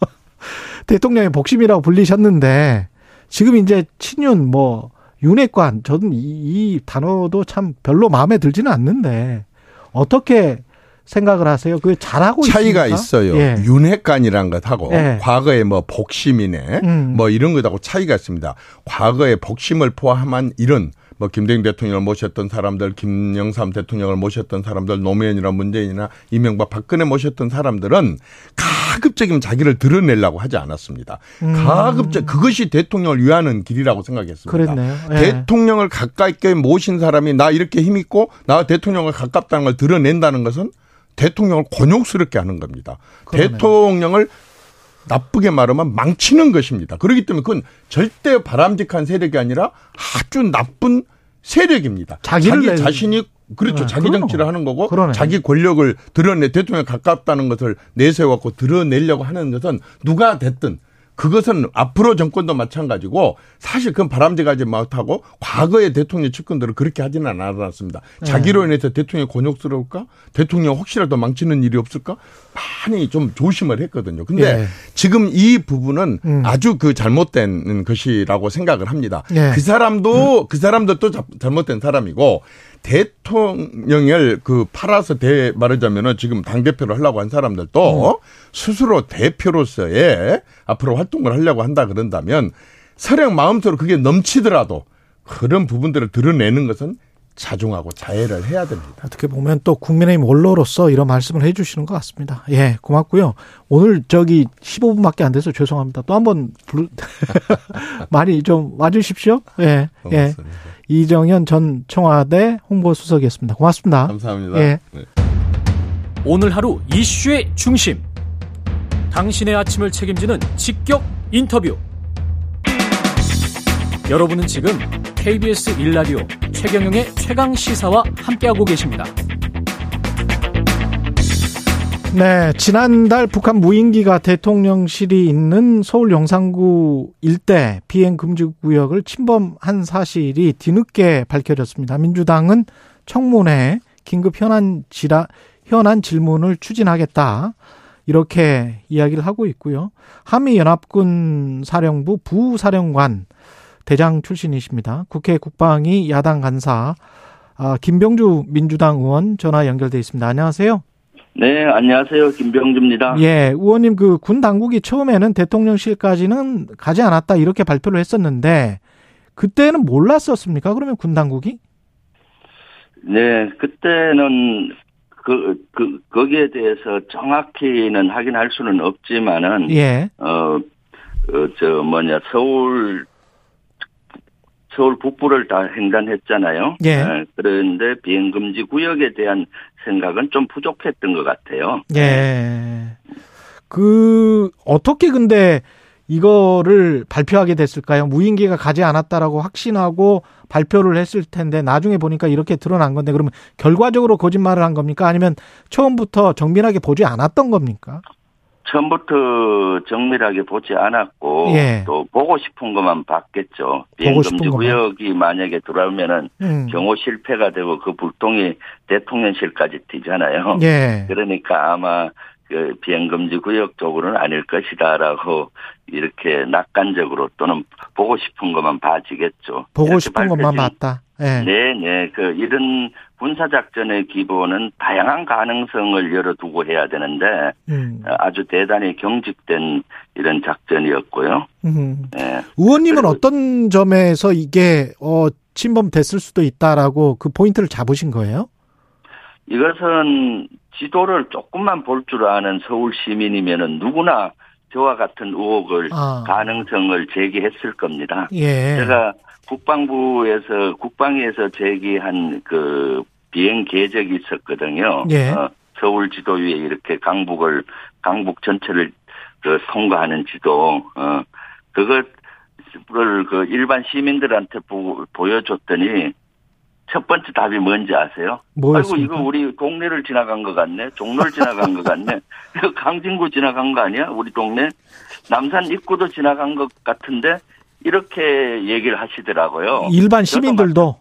(laughs) 대통령의 복심이라고 불리셨는데 지금 이제 친윤 뭐 윤핵관 저는 이, 이 단어도 참 별로 마음에 들지는 않는데 어떻게 생각을 하세요? 그 잘하고 차이가 있습니까? 있어요. 예. 윤핵관이란 것하고 예. 과거에 뭐 복심이네 음. 뭐 이런 것하고 차이가 있습니다. 과거에 복심을 포함한 이런 뭐 김대중 대통령을 모셨던 사람들, 김영삼 대통령을 모셨던 사람들, 노무현이나 문재인이나 이명박, 박근혜 모셨던 사람들은 가급적이면 자기를 드러내려고 하지 않았습니다. 가급적 그것이 대통령을 위하는 길이라고 생각했습니다. 음. 그랬네요. 예. 대통령을 가깝게 모신 사람이 나 이렇게 힘 있고 나 대통령을 가깝다는 걸 드러낸다는 것은 대통령을 곤욕스럽게 하는 겁니다. 그러네요. 대통령을 나쁘게 말하면 망치는 것입니다. 그렇기 때문에 그건 절대 바람직한 세력이 아니라 아주 나쁜 세력입니다. 자기를 자기 내- 자신이 그렇죠. 네, 자기 그럼. 정치를 하는 거고 그러네. 자기 권력을 드러내 대통령 가깝다는 것을 내세워갖고 드러내려고 하는 것은 누가 됐든 그것은 앞으로 정권도 마찬가지고 사실 그건 바람직하지 못하고 과거의 대통령 측근들은 그렇게 하지는 않았습니다. 네. 자기로 인해서 대통령이 곤욕스러울까? 대통령 혹시라도 망치는 일이 없을까? 많이 좀 조심을 했거든요. 근데 예. 지금 이 부분은 음. 아주 그 잘못된 것이라고 생각을 합니다. 예. 그 사람도 그 사람도 또 자- 잘못된 사람이고 대통령을 그 팔아서 대 말하자면은 지금 당 대표를 하려고 한 사람들도 스스로 대표로서의 앞으로 활동을 하려고 한다 그런다면 설령 마음속으로 그게 넘치더라도 그런 부분들을 드러내는 것은 자중하고 자해를 해야 됩니다. 어떻게 보면 또 국민의힘 원로로서 이런 말씀을 해주시는 것 같습니다. 예, 고맙고요. 오늘 저기 15분밖에 안 돼서 죄송합니다. 또 한번 부르... (laughs) 많이 좀 와주십시오. 예, 예. 고맙습니다. 이정현 전 청와대 홍보수석이었습니다. 고맙습니다. 감사합니다. 예. 네. 오늘 하루 이슈의 중심. 당신의 아침을 책임지는 직격 인터뷰. 여러분은 지금 KBS 1라디오 최경영의 최강 시사와 함께하고 계십니다. 네, 지난달 북한 무인기가 대통령실이 있는 서울 용산구 일대 비행 금지 구역을 침범한 사실이 뒤늦게 밝혀졌습니다. 민주당은 청문회 긴급 현안 지라 현안 질문을 추진하겠다. 이렇게 이야기를 하고 있고요. 한미 연합군 사령부 부사령관 대장 출신이십니다. 국회 국방위 야당 간사 아, 김병주 민주당 의원 전화 연결돼 있습니다. 안녕하세요. 네, 안녕하세요. 김병주입니다. 예, 의원님 그 군 당국이 처음에는 대통령실까지는 가지 않았다 이렇게 발표를 했었는데 그때는 몰랐었습니까? 그러면 군 당국이? 네, 그때는 그, 그, 거기에 대해서 정확히는 확인할 수는 없지만은, 예. 어, 어, 저, 뭐냐, 서울, 서울 북부를 다 횡단했잖아요. 예. 어, 그런데 비행금지 구역에 대한 생각은 좀 부족했던 것 같아요. 예. 그 어떻게 근데 이거를 발표하게 됐을까요? 무인기가 가지 않았다라고 확신하고 발표를 했을 텐데 나중에 보니까 이렇게 드러난 건데 그러면 결과적으로 거짓말을 한 겁니까? 아니면 처음부터 정밀하게 보지 않았던 겁니까? 처음부터 정밀하게 보지 않았고 예. 또 보고 싶은 것만 봤겠죠. 비행금지. 구역이 만약에 들어오면은 음. 경호 실패가 되고 그 불똥이 대통령실까지 튀잖아요. 예. 그러니까 아마 그 비행금지 구역 쪽으로는 아닐 것이다라고 이렇게 낙관적으로 또는 보고 싶은 것만 봐지겠죠. 보고 싶은 것만 봤다. 예. 네, 네. 그 이런 군사 작전의 기본은 다양한 가능성을 열어두고 해야 되는데 음. 아주 대단히 경직된 이런 작전이었고요. 음. 네. 의원님은 어떤 점에서 이게 어 침범됐을 수도 있다라고 그 포인트를 잡으신 거예요? 이것은 지도를 조금만 볼 줄 아는 서울 시민이면은 누구나 저와 같은 의혹을 아. 가능성을 제기했을 겁니다. 예. 제가 국방부에서 국방위에서 제기한 그 비행 계획이 있었거든요. 예. 어, 서울 지도 위에 이렇게 강북을 강북 전체를 그 통과하는 지도 어 그것을 그 일반 시민들한테 보, 보여줬더니 첫 번째 답이 뭔지 아세요? 아이고 뭐였습니까? 이거 우리 동네를 지나간 것 같네. 종로를 지나간 것 같네. (laughs) 강진구 지나간 거 아니야? 우리 동네 남산 입구도 지나간 것 같은데 이렇게 얘기를 하시더라고요. 일반 시민들도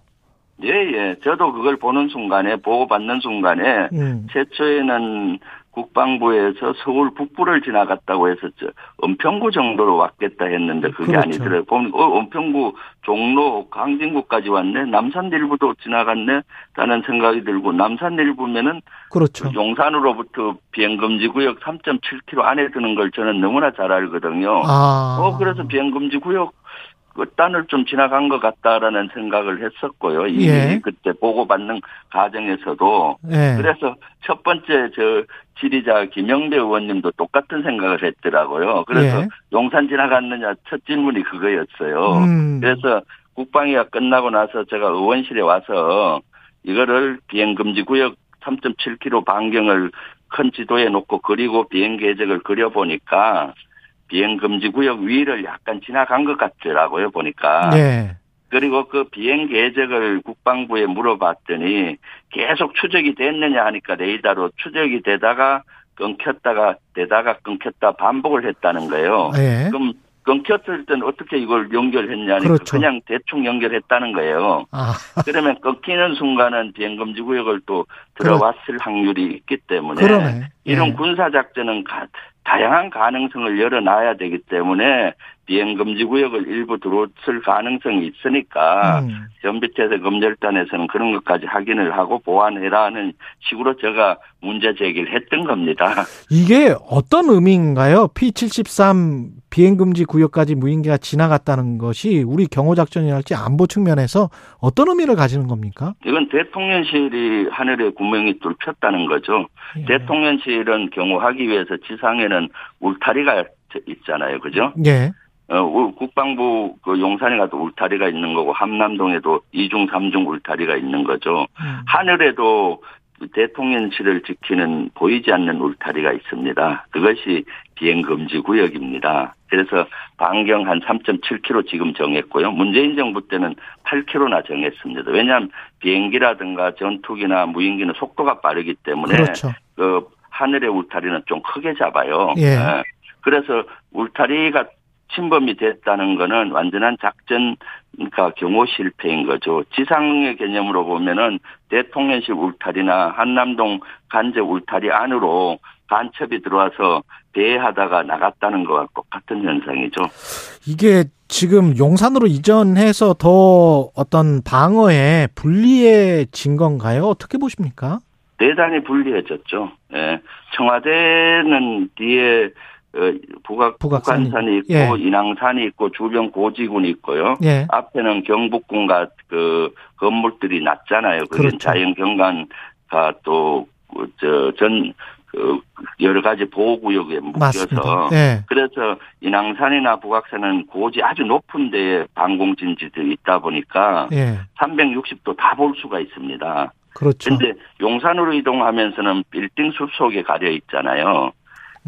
예, 예. 저도 그걸 보는 순간에 보고 받는 순간에 음. 최초에는 국방부에서 서울 북부를 지나갔다고 저 은평구 정도로 왔겠다 했는데 그게 그렇죠. 아니더라고요. 보면 어, 은평구, 종로, 강진구까지 왔네. 남산 일부도 지나갔네. 라는 생각이 들고 남산 일부면은 그렇죠. 용산으로부터 비행금지 구역 3.7km 안에 드는 걸 저는 너무나 잘 알거든요. 아. 어, 그래서 비행금지 구역 끝단을 좀 지나간 것 같다라는 생각을 했었고요. 이미 예. 그때 보고받는 과정에서도. 예. 그래서 첫 번째 저 지리자 김영배 의원님도 똑같은 생각을 했더라고요. 그래서 예. 용산 지나갔느냐 첫 질문이 그거였어요. 음. 그래서 국방위가 끝나고 나서 제가 의원실에 와서 이거를 비행금지 구역 3.7km 반경을 큰 지도에 놓고 그리고 비행 계획을 그려보니까 비행금지 구역 위를 약간 지나간 것 같더라고요, 보니까. 예. 그리고 그 비행 계획을 국방부에 물어봤더니 계속 추적이 됐느냐 하니까 레이더로 추적이 되다가 끊겼다가 되다가 끊겼다 반복을 했다는 거예요. 예. 그럼 끊겼을 땐 어떻게 이걸 연결했냐니까 그렇죠. 그냥 대충 연결했다는 거예요. 아. (laughs) 그러면 끊기는 순간은 비행금지 구역을 또 들어왔을 확률이 있기 때문에 그러네. 이런 예. 군사 작전은 가- 다양한 가능성을 열어놔야 되기 때문에 비행금지 구역을 일부 들어왔을 가능성이 있으니까 음. 전비태세 검열단에서는 그런 것까지 확인을 하고 보완해라는 식으로 제가 문제 제기를 했던 겁니다. 이게 어떤 의미인가요? P73 비행금지 구역까지 무인기가 지나갔다는 것이 우리 경호작전이랄지 안보 측면에서 어떤 의미를 가지는 겁니까? 이건 대통령실이 하늘에 구멍이 뚫혔다는 거죠. 예. 대통령실은 경호하기 위해서 지상에는 울타리가 있잖아요. 그죠? 예. 어, 우- 국방부 그 용산에 가도 울타리가 있는 거고 함남동에도 이중삼중 울타리가 있는 거죠. 음. 하늘에도 대통령실을 지키는 보이지 않는 울타리가 있습니다. 그것이 비행 금지 구역입니다. 그래서 반경 한 3.7km 지금 정했고요. 문재인 정부 때는 8km나 정했습니다. 왜냐하면 비행기라든가 전투기나 무인기는 속도가 빠르기 때문에 그렇죠. 그 하늘의 울타리는 좀 크게 잡아요. 예. 예. 그래서 울타리가 침범이 됐다는 거는 완전한 작전 그러니까 경호 실패인 거죠. 지상의 개념으로 보면은 대통령실 울타리나 한남동 간제 울타리 안으로 간첩이 들어와서 배회하다가 나갔다는 거와 똑같은 현상이죠. 이게 지금 용산으로 이전해서 더 어떤 방어에 불리해진 건가요? 어떻게 보십니까? 대단히 불리해졌죠. 예. 청와대는 뒤에 어, 북악, 북악산이. 북한산이 있고 예. 인왕산이 있고 주변 고지군이 있고요. 예. 앞에는 경북군과 그 건물들이 낮잖아요. 그게 그렇죠. 자연 경관과 또저전 그 여러 가지 보호구역에. 묶여서 예. 그래서 인왕산이나 북악산은 고지 아주 높은 데에 방공진지들이 있다 보니까 예. 360도 다 볼 수가 있습니다. 그렇죠. 근데 용산으로 이동하면서는 빌딩 숲 속에 가려 있잖아요.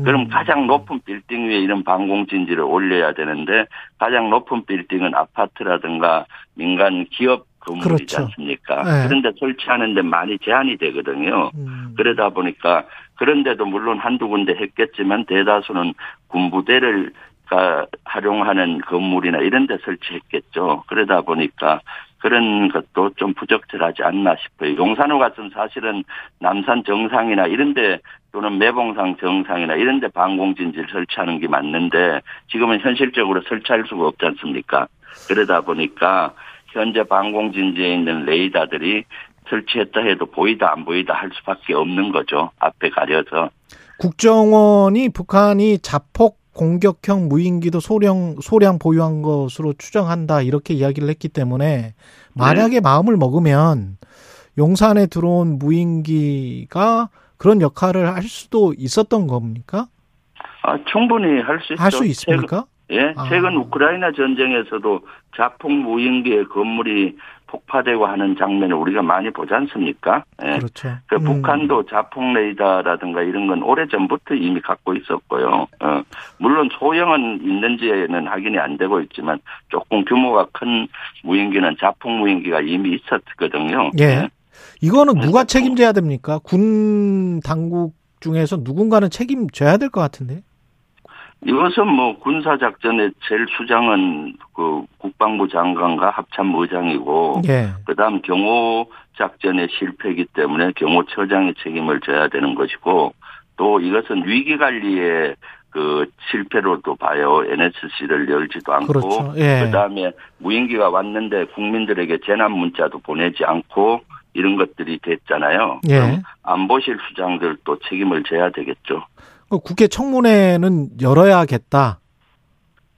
그럼 음. 가장 높은 빌딩 위에 이런 방공진지를 올려야 되는데 가장 높은 빌딩은 아파트라든가 민간 기업 건물이지 그렇죠. 않습니까? 네. 그런데 설치하는데 많이 제한이 되거든요. 음. 그러다 보니까 그런데도 물론 한두 군데 했겠지만 대다수는 군부대를 가 활용하는 건물이나 이런 데 설치했겠죠. 그러다 보니까 그런 것도 좀 부적절하지 않나 싶어요. 용산호 같은 사실은 남산 정상이나 이런 데 또는 매봉산 정상이나 이런 데 방공진지를 설치하는 게 맞는데 지금은 현실적으로 설치할 수가 없지 않습니까? 그러다 보니까 현재 방공진지에 있는 레이더들이 설치했다 해도 보이다 안 보이다 할 수밖에 없는 거죠. 앞에 가려서. 국정원이 북한이 자폭 공격형 무인기도 소량 소량 보유한 것으로 추정한다 이렇게 이야기를 했기 때문에 만약에 네. 마음을 먹으면 용산에 들어온 무인기가 그런 역할을 할 수도 있었던 겁니까? 아, 충분히 할 수 있죠. 할 수 있습니까? 최근, 예, 아. 최근 우크라이나 전쟁에서도 자폭 무인기의 건물이 폭파되고 하는 장면을 우리가 많이 보지 않습니까? 예. 그렇죠. 그 음. 북한도 자폭 레이더라든가 이런 건 오래 전부터 이미 갖고 있었고요. 어, 물론 소형은 있는지는 확인이 안 되고 있지만 조금 규모가 큰 무인기는 자폭 무인기가 이미 있었거든요. 예. 이거는 네. 누가 책임져야 됩니까? 군 당국 중에서 누군가는 책임져야 될 것 같은데. 이것은 뭐 군사작전의 제일 수장은 그 국방부 장관과 합참의장이고 예. 그 다음 경호 작전의 실패이기 때문에 경호처장의 책임을 져야 되는 것이고 또 이것은 위기 관리의 그 실패로도 봐요. NSC를 열지도 않고 그렇죠. 예. 그다음에 무인기가 왔는데 국민들에게 재난 문자도 보내지 않고 이런 것들이 됐잖아요. 예. 그럼 안보실 수장들도 책임을 져야 되겠죠. 그 국회 청문회는 열어야겠다.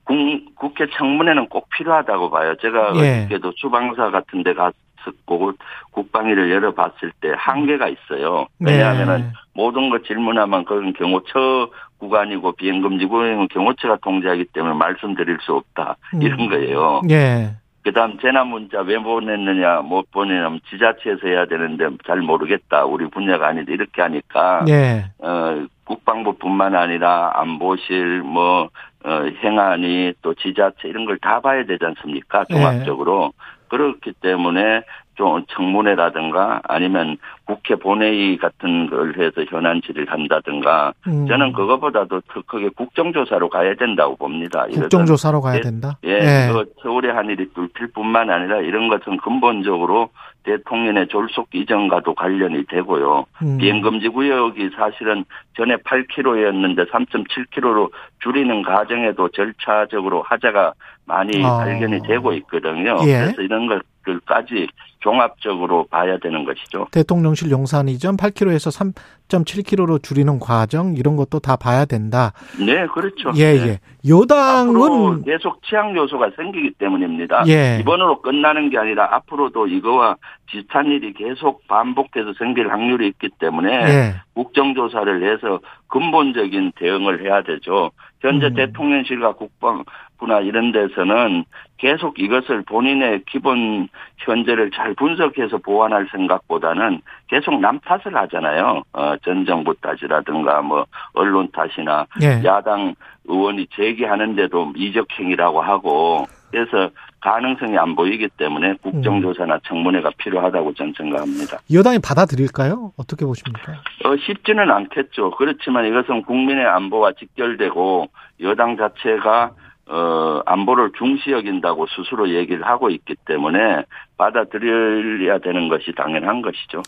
국, 국회 청문회는 꼭 필요하다고 봐요. 제가 예. 어저께도 수방사 같은 데 갔었고 국방위를 열어봤을 때 한계가 있어요. 왜냐하면은 네. 모든 걸 질문하면 그건 경호처 구간이고 비행금지 구역은 경호처가 통제하기 때문에 말씀드릴 수 없다. 이런 음. 거예요. 예. 그다음 재난 문자 왜 보냈느냐 못 보내냐면 지자체에서 해야 되는데 잘 모르겠다. 우리 분야가 아니다. 이렇게 하니까 예. 어, 국방부뿐만 아니라 안보실, 뭐, 어, 행안위, 또 지자체 이런 걸 다 봐야 되지 않습니까? 예. 종합적으로. 그렇기 때문에 좀 청문회라든가 아니면 국회 본회의 같은 걸 해서 현안 질의를 한다든가 음. 저는 그거보다도 더 크게 국정조사로 가야 된다고 봅니다. 국정조사로 가야 예, 된다. 예, 이거 서울의 한 일이 뚫힐 뿐만 아니라 이런 것은 근본적으로 대통령의 졸속 이전과도 관련이 되고요. 음. 비행금지 구역이 사실은 전에 8km였는데 3.7km로 줄이는 과정에도 절차적으로 하자가 많이 아. 발견이 되고 있거든요. 예. 그래서 이런 것들까지 종합적으로 봐야 되는 것이죠. 대통령실 용산 이전 8km에서 3.7km로 줄이는 과정 이런 것도 다 봐야 된다. 네, 그렇죠. 예, 네. 예. 여당은 계속 치약 요소가 생기기 때문입니다. 예. 이번으로 끝나는 게 아니라 앞으로도 이거와 비슷한 일이 계속 반복돼서 생길 확률이 있기 때문에 예. 국정조사를 해서 근본적인 대응을 해야 되죠. 현재 음. 대통령실과 국방 부 있구나 이런 데서는 계속 이것을 본인의 기본 현재를 잘 분석해서 보완할 생각보다는 계속 남 탓을 하잖아요. 어, 전 정부 탓이라든가 뭐 언론 탓이나 예. 야당 의원이 제기하는데도 이적행위라고 하고 그래서 가능성이 안 보이기 때문에 국정조사나 청문회가 필요하다고 저는 생각합니다. 여당이 받아들일까요? 어떻게 보십니까? 어, 쉽지는 않겠죠. 그렇지만 이것은 국민의 안보와 직결되고 여당 자체가 어, 안보를 중시 여긴다고 스스로 얘기를 하고 있기 때문에 받아들여야 되는 것이 당연한 것이죠.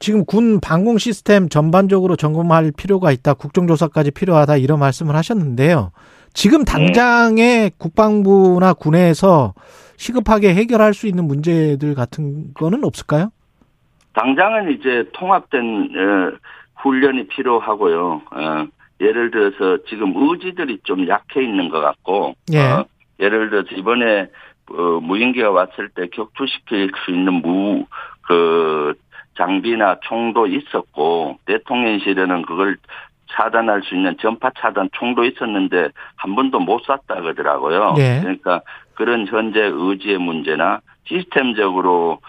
지금 군 방공 시스템 전반적으로 점검할 필요가 있다. 국정조사까지 필요하다. 이런 말씀을 하셨는데요. 지금 당장의 국방부나 군에서 시급하게 해결할 수 있는 문제들 같은 거는 없을까요? 당장은 이제 통합된 어, 훈련이 필요하고요. 어, 예를 들어서 지금 의지들이 좀 약해 있는 것 같고, 예. 어, 예를 들어서 이번에 어, 무인기가 왔을 때 격투시킬 수 있는 무, 그, 장비나 총도 있었고, 대통령실에는 그걸 차단할 수 있는 전파 차단 총도 있었는데, 한 번도 못 쐈다 그러더라고요. 예. 그러니까 그런 현재 의지의 문제나 시스템적으로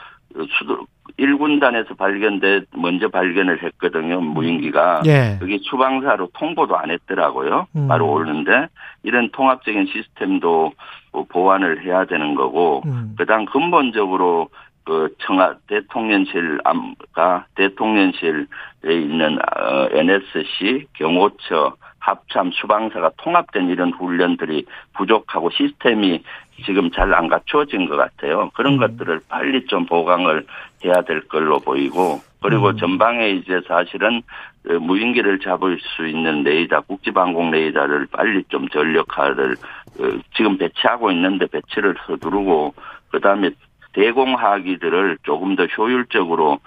수도, 1군단에서 발견돼, 먼저 발견을 했거든요, 무인기가. 예. 여기 수방사로 통보도 안 했더라고요. 음. 바로 오는데 이런 통합적인 시스템도 뭐 보완을 해야 되는 거고 음. 그다음 근본적으로 그 청와 대통령실 암가 대통령실에 있는 어, NSC 경호처 합참 수방사가 통합된 이런 훈련들이 부족하고 시스템이 지금 잘 안 갖추어진 것 같아요. 그런 음. 것들을 빨리 좀 보강을 해야 될 걸로 보이고 그리고 음. 전방에 이제 사실은 그 무인기를 잡을 수 있는 레이더, 국지방공 레이더를 빨리 좀 전력화를 어, 지금 배치하고 있는데 배치를 서두르고 그다음에 대공하기들을 조금 더 효율적으로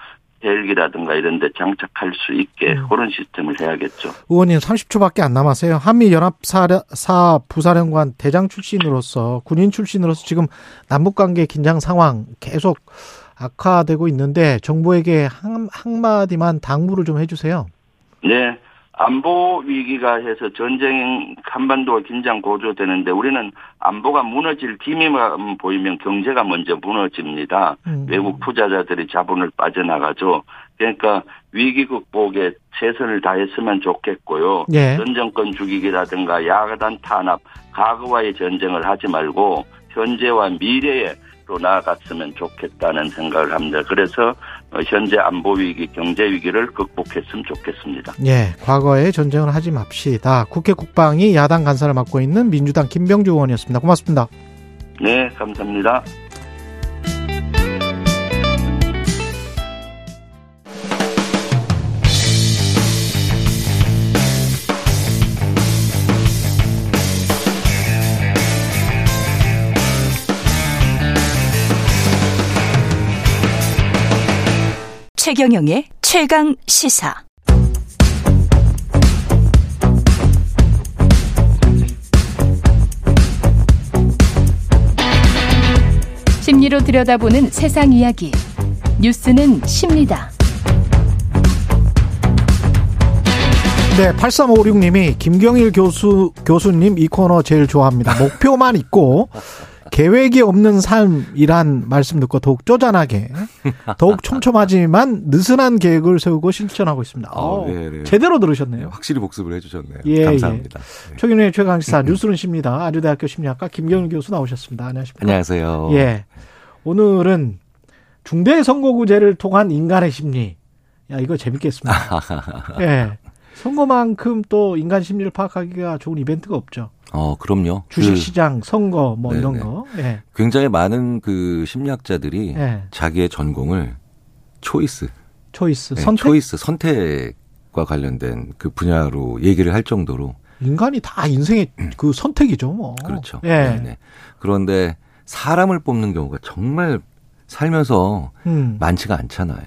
헬기라든가 이런 데 장착할 수 있게 음. 그런 시스템을 해야겠죠. 의원님 30초밖에 안 남았어요. 한미 연합사 부사령관 대장 출신으로서 군인 출신으로서 지금 남북 관계 긴장 상황 계속 악화되고 있는데 정부에게 한, 한마디만 당부를 좀 해주세요. 네. 안보 위기가 해서 전쟁 한반도가 긴장 고조되는데 우리는 안보가 무너질 기미만 보이면 경제가 먼저 무너집니다. 음. 외국 투자자들이 자본을 빠져나가죠. 그러니까 위기 극복에 최선을 다했으면 좋겠고요. 예. 전 정권 죽이기라든가 야단 탄압, 과거와의 전쟁을 하지 말고 현재와 미래로 나아갔으면 좋겠다는 생각을 합니다. 그래서 어, 현재 안보 위기, 경제 위기를 극복했으면 좋겠습니다. 예, 과거에 전쟁을 하지 맙시다. 국회 국방이 야당 간사를 맡고 있는 민주당 김병주 의원이었습니다. 고맙습니다. 네, 감사합니다. 최경영의 최강 시사. 심리로 들여다보는 세상 이야기. 뉴스는 십니다. 네, 8356님이 김경일 교수, 교수님 이 코너 제일 좋아합니다. 목표만 있고 계획이 없는 삶이란 말씀 듣고 더욱 쪼잔하게, 더욱 촘촘하지만 느슨한 계획을 세우고 실천하고 있습니다. 아, 어, 네, 네. 제대로 네, 들으셨네요. 확실히 복습을 해주셨네요. 예, 감사합니다. 네. 최근의 최강시사 뉴스는 십니다. 아주대학교 심리학과 김경일 교수 나오셨습니다. 안녕하십니까. 안녕하세요. 예. 오늘은 중대 선거구제를 통한 인간의 심리. 야, 이거 재밌겠습니다. (laughs) 예. 선거만큼 또 인간 심리를 파악하기가 좋은 이벤트가 없죠. 어, 그럼요. 그 주식시장, 선거, 뭐 네네. 이런 거. 예. 굉장히 많은 그 심리학자들이 예. 자기의 전공을 초이스, 초이스, 네, 선택. 초이스 선택과 관련된 그 분야로 얘기를 할 정도로 인간이 다 인생의 그 선택이죠, 뭐. 그렇죠. 예. 네네. 그런데 사람을 뽑는 경우가 정말 살면서 음. 많지가 않잖아요.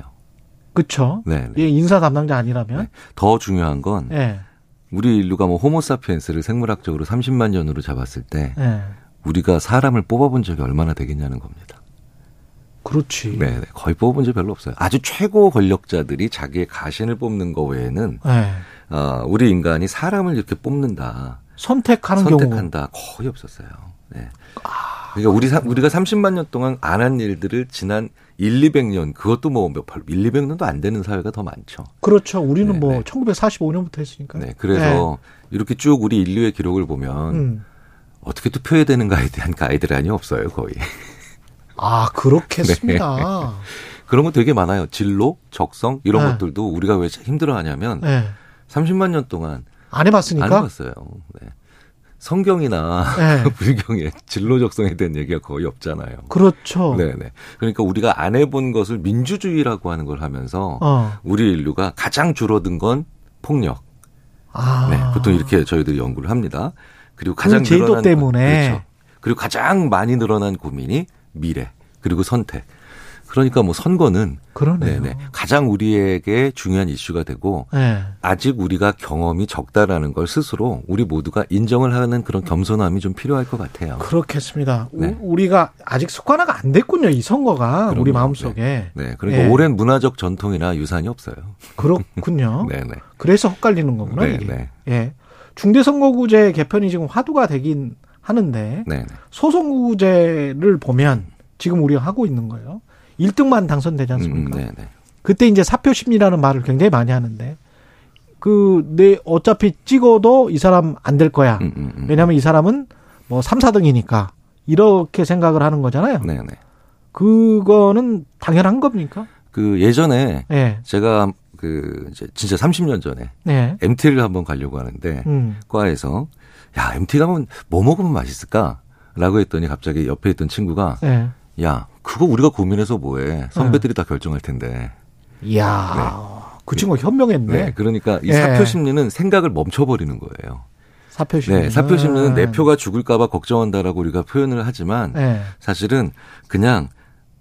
그쵸. 네. 예, 인사 담당자 아니라면. 네. 더 중요한 건 예. 우리 인류가 뭐 호모사피엔스를 생물학적으로 30만 년으로 잡았을 때 예. 우리가 사람을 뽑아본 적이 얼마나 되겠냐는 겁니다. 그렇지. 네, 네. 거의 뽑아본 적이 별로 없어요. 아주 최고 권력자들이 자기의 가신을 뽑는 거 외에는 예. 어, 우리 인간이 사람을 이렇게 뽑는다, 선택하는 경우. 선택한다 거의 없었어요. 네. 네. 그러니까 우리 사, 우리가 30만 년 동안 안 한 일들을 지난 1, 200년 그것도 뭐몇 1, 200년도 안 되는 사회가 더 많죠. 그렇죠. 우리는 네, 뭐 네. 1945년부터 했으니까. 네. 그래서 이렇게 쭉 우리 인류의 기록을 보면 음. 어떻게 투표해야 되는가에 대한 가이드라인이 없어요, 거의. 아, 그렇겠습니다. (laughs) 그런 거 되게 많아요. 진로, 적성 이런 네. 것들도 우리가 왜 힘들어하냐면 네. 30만 년 동안 안 해봤으니까. 안 해봤어요. 네. 성경이나 네. (laughs) 불경에 진로 적성에 대한 얘기가 거의 없잖아요. 그렇죠. 네네. 그러니까 우리가 안 해본 것을 민주주의라고 하는 걸 하면서 어. 우리 인류가 가장 줄어든 건 폭력. 아. 네, 보통 이렇게 저희들이 연구를 합니다. 그리고 그 가장 제도 늘어난 때문에. 그렇죠. 그리고 가장 많이 늘어난 고민이 미래 그리고 선택. 그러니까 뭐 선거는 그러네요. 네네 가장 우리에게 중요한 이슈가 되고 네. 아직 우리가 경험이 적다라는 걸 스스로 우리 모두가 인정을 하는 그런 겸손함이 좀 필요할 것 같아요. 그렇겠습니다. 우- 네. 우 리가 아직 습관화가 안 됐군요. 이 선거가 그럼요. 우리 마음속에. 네, 그러니까 예. 오랜 문화적 전통이나 유산이 없어요. 그렇군요. 네네. (laughs) 그래서 헛갈리는 거구나 네, 이게. 네. 예. 중대선거구제 개편이 지금 화두가 되긴 하는데 네. 소선거구제를 보면 지금 우리가 하고 있는 거예요. 1등만 당선되지 않습니까? 음, 네, 네. 그때 이제 사표 심리라는 말을 굉장히 많이 하는데 그 내 어차피 찍어도 이 사람 안 될 거야. 음, 음, 음. 왜냐하면 이 사람은 뭐 3, 4등이니까 이렇게 생각을 하는 거잖아요. 네, 네. 그거는 당연한 겁니까? 그 예전에 예. 제가 그 이제 진짜 30년 전에 네. MT를 한번 가려고 하는데 음. 과에서 야 MT 가면 뭐 먹으면 맛있을까?라고 했더니 갑자기 옆에 있던 친구가 예. 야 그거 우리가 고민해서 뭐해 선배들이 다 결정할 텐데. 이야. 그 친구 현명했네. 네, 그러니까 이 예. 사표 심리는 생각을 멈춰버리는 거예요. 사표 심리. 네, 사표 심리는 내 표가 죽을까봐 걱정한다라고 우리가 표현을 하지만 네. 사실은 그냥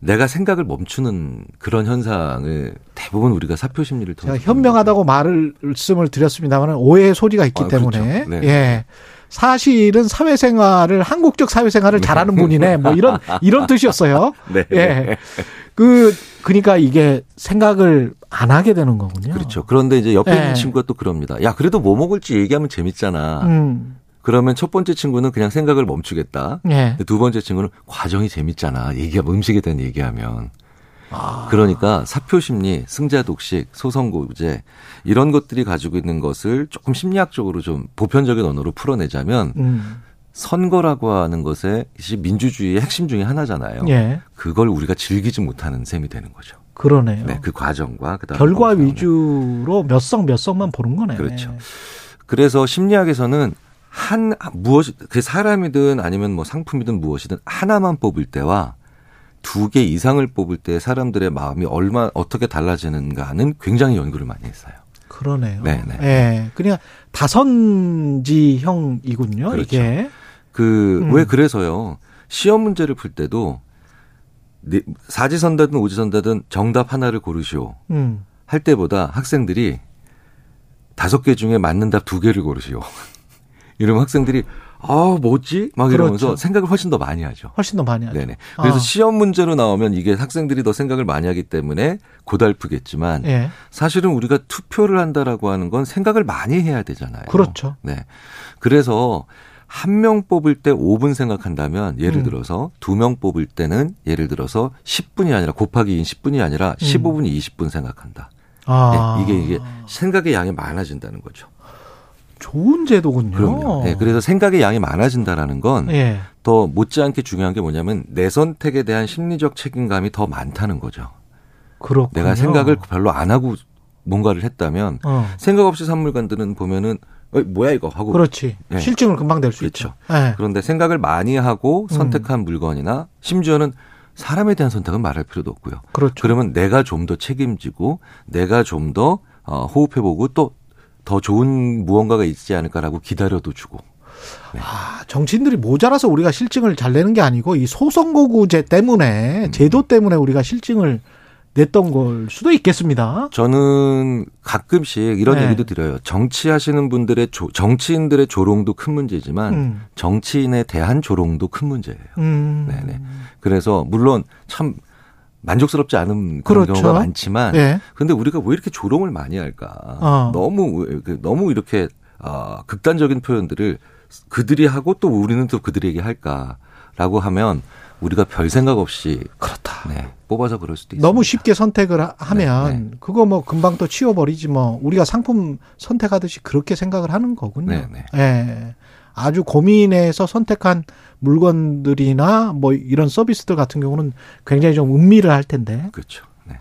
내가 생각을 멈추는 그런 현상을 대부분 우리가 사표 심리를 통해서 현명하다고 말씀을 드렸습니다만 오해의 소지가 있기 아, 때문에 그렇죠. 네. 예. 사실은 사회생활을 한국적 사회생활을 잘하는 분이네. 뭐 이런 이런 (laughs) 뜻이었어요. 네. 예. 그 그러니까 이게 생각을 안 하게 되는 거군요. 그렇죠. 그런데 이제 옆에 네. 있는 친구가 또 그럽니다. 야, 그래도 뭐 먹을지 얘기하면 재밌잖아. 음. 그러면 첫 번째 친구는 그냥 생각을 멈추겠다. 예. 두 번째 친구는 과정이 재밌잖아. 얘기하면 음식에 대한 얘기하면. 아. 그러니까 사표 심리, 승자 독식, 소선고제 이런 것들이 가지고 있는 것을 조금 심리학적으로 좀 보편적인 언어로 풀어내자면 음. 선거라고 하는 것에 이 민주주의의 핵심 중에 하나잖아요. 예. 그걸 우리가 즐기지 못하는 셈이 되는 거죠. 그러네요. 네, 그 과정과 그다음에 결과. 위주로 몇 성 몇 성만 보는 거네요. 그렇죠. 그래서 심리학에서는 한 무엇 그 사람이든 아니면 뭐 상품이든 무엇이든 하나만 뽑을 때와 두 개 이상을 뽑을 때 사람들의 마음이 얼마 어떻게 달라지는가는 굉장히 연구를 많이 했어요. 그러네요. 네, 네. 예. 그냥 다선지형이군요. 그렇죠. 이게. 그 음. 왜 그래서요 시험 문제를 풀 때도 네, 사지선다든 오지선다든 정답 하나를 고르시오 음. 할 때보다 학생들이 다섯 개 중에 맞는 답 두 개를 고르시오. (laughs) 이러면 학생들이 아 뭐지? 막 이러면서 그렇죠. 생각을 훨씬 더 많이 하죠. 훨씬 더 많이 하죠. 네네. 그래서 아. 시험 문제로 나오면 이게 학생들이 더 생각을 많이 하기 때문에 고달프겠지만 예. 사실은 우리가 투표를 한다라고 하는 건 생각을 많이 해야 되잖아요. 그렇죠. 네. 그래서 한 명 뽑을 때 5분 생각한다면 예를 음. 들어서 두명 뽑을 때는 예를 들어서 10분이 아니라 곱하기 2인 10분이 아니라 15분이 20분 생각한다. 음. 아. 네, 이게 이게 생각의 양이 많아진다는 거죠. 좋은 제도군요. 그럼요. 네, 그래서 생각의 양이 많아진다라는 건 예. 더 못지않게 중요한 게 뭐냐면 내 선택에 대한 심리적 책임감이 더 많다는 거죠. 그렇군요. 내가 생각을 별로 안 하고 뭔가를 했다면 어. 생각 없이 산물관들은 보면은 어, 뭐야 이거 하고 그렇지. 네. 실증을 금방 낼수 그렇죠. 있죠. 예. 그런데 생각을 많이 하고 선택한 물건이나 심지어는 사람에 대한 선택은 말할 필요도 없고요. 그렇죠. 그러면 내가 좀 더 책임지고 내가 좀더 어, 호흡해보고 또 더 좋은 무언가가 있지 않을까라고 기다려도 주고. 아, 정치인들이 모자라서 우리가 실증을 잘 내는 게 아니고 이 소선거구제 때문에 제도 때문에 우리가 실증을 냈던 걸 수도 있겠습니다. 저는 가끔씩 이런 네. 얘기도 드려요. 정치하시는 분들의 조, 정치인들의 조롱도 큰 문제지만 음. 정치인에 대한 조롱도 큰 문제예요. 음. 네네. 그래서 물론 참 만족스럽지 않은 그런 그렇죠. 경우가 많지만 예. 근데 우리가 왜 이렇게 조롱을 많이 할까? 어. 너무 그, 너무 이렇게 어, 극단적인 표현들을 그들이 하고 또 우리는 또 그들에게 할까? 라고 하면 우리가 별 생각 없이 그렇다. 네. 뽑아서 그럴 수도 있습니다. 너무 쉽게 선택을 하- 하면 네, 네. 그거 뭐 금방 또 치워버리지 뭐 우리가 상품 선택하듯이 그렇게 생각을 하는 거군요. 네, 네. 예. 아주 고민해서 선택한 물건들이나 뭐 이런 서비스들 같은 경우는 굉장히 좀 음미를 할 텐데 그렇죠. 네.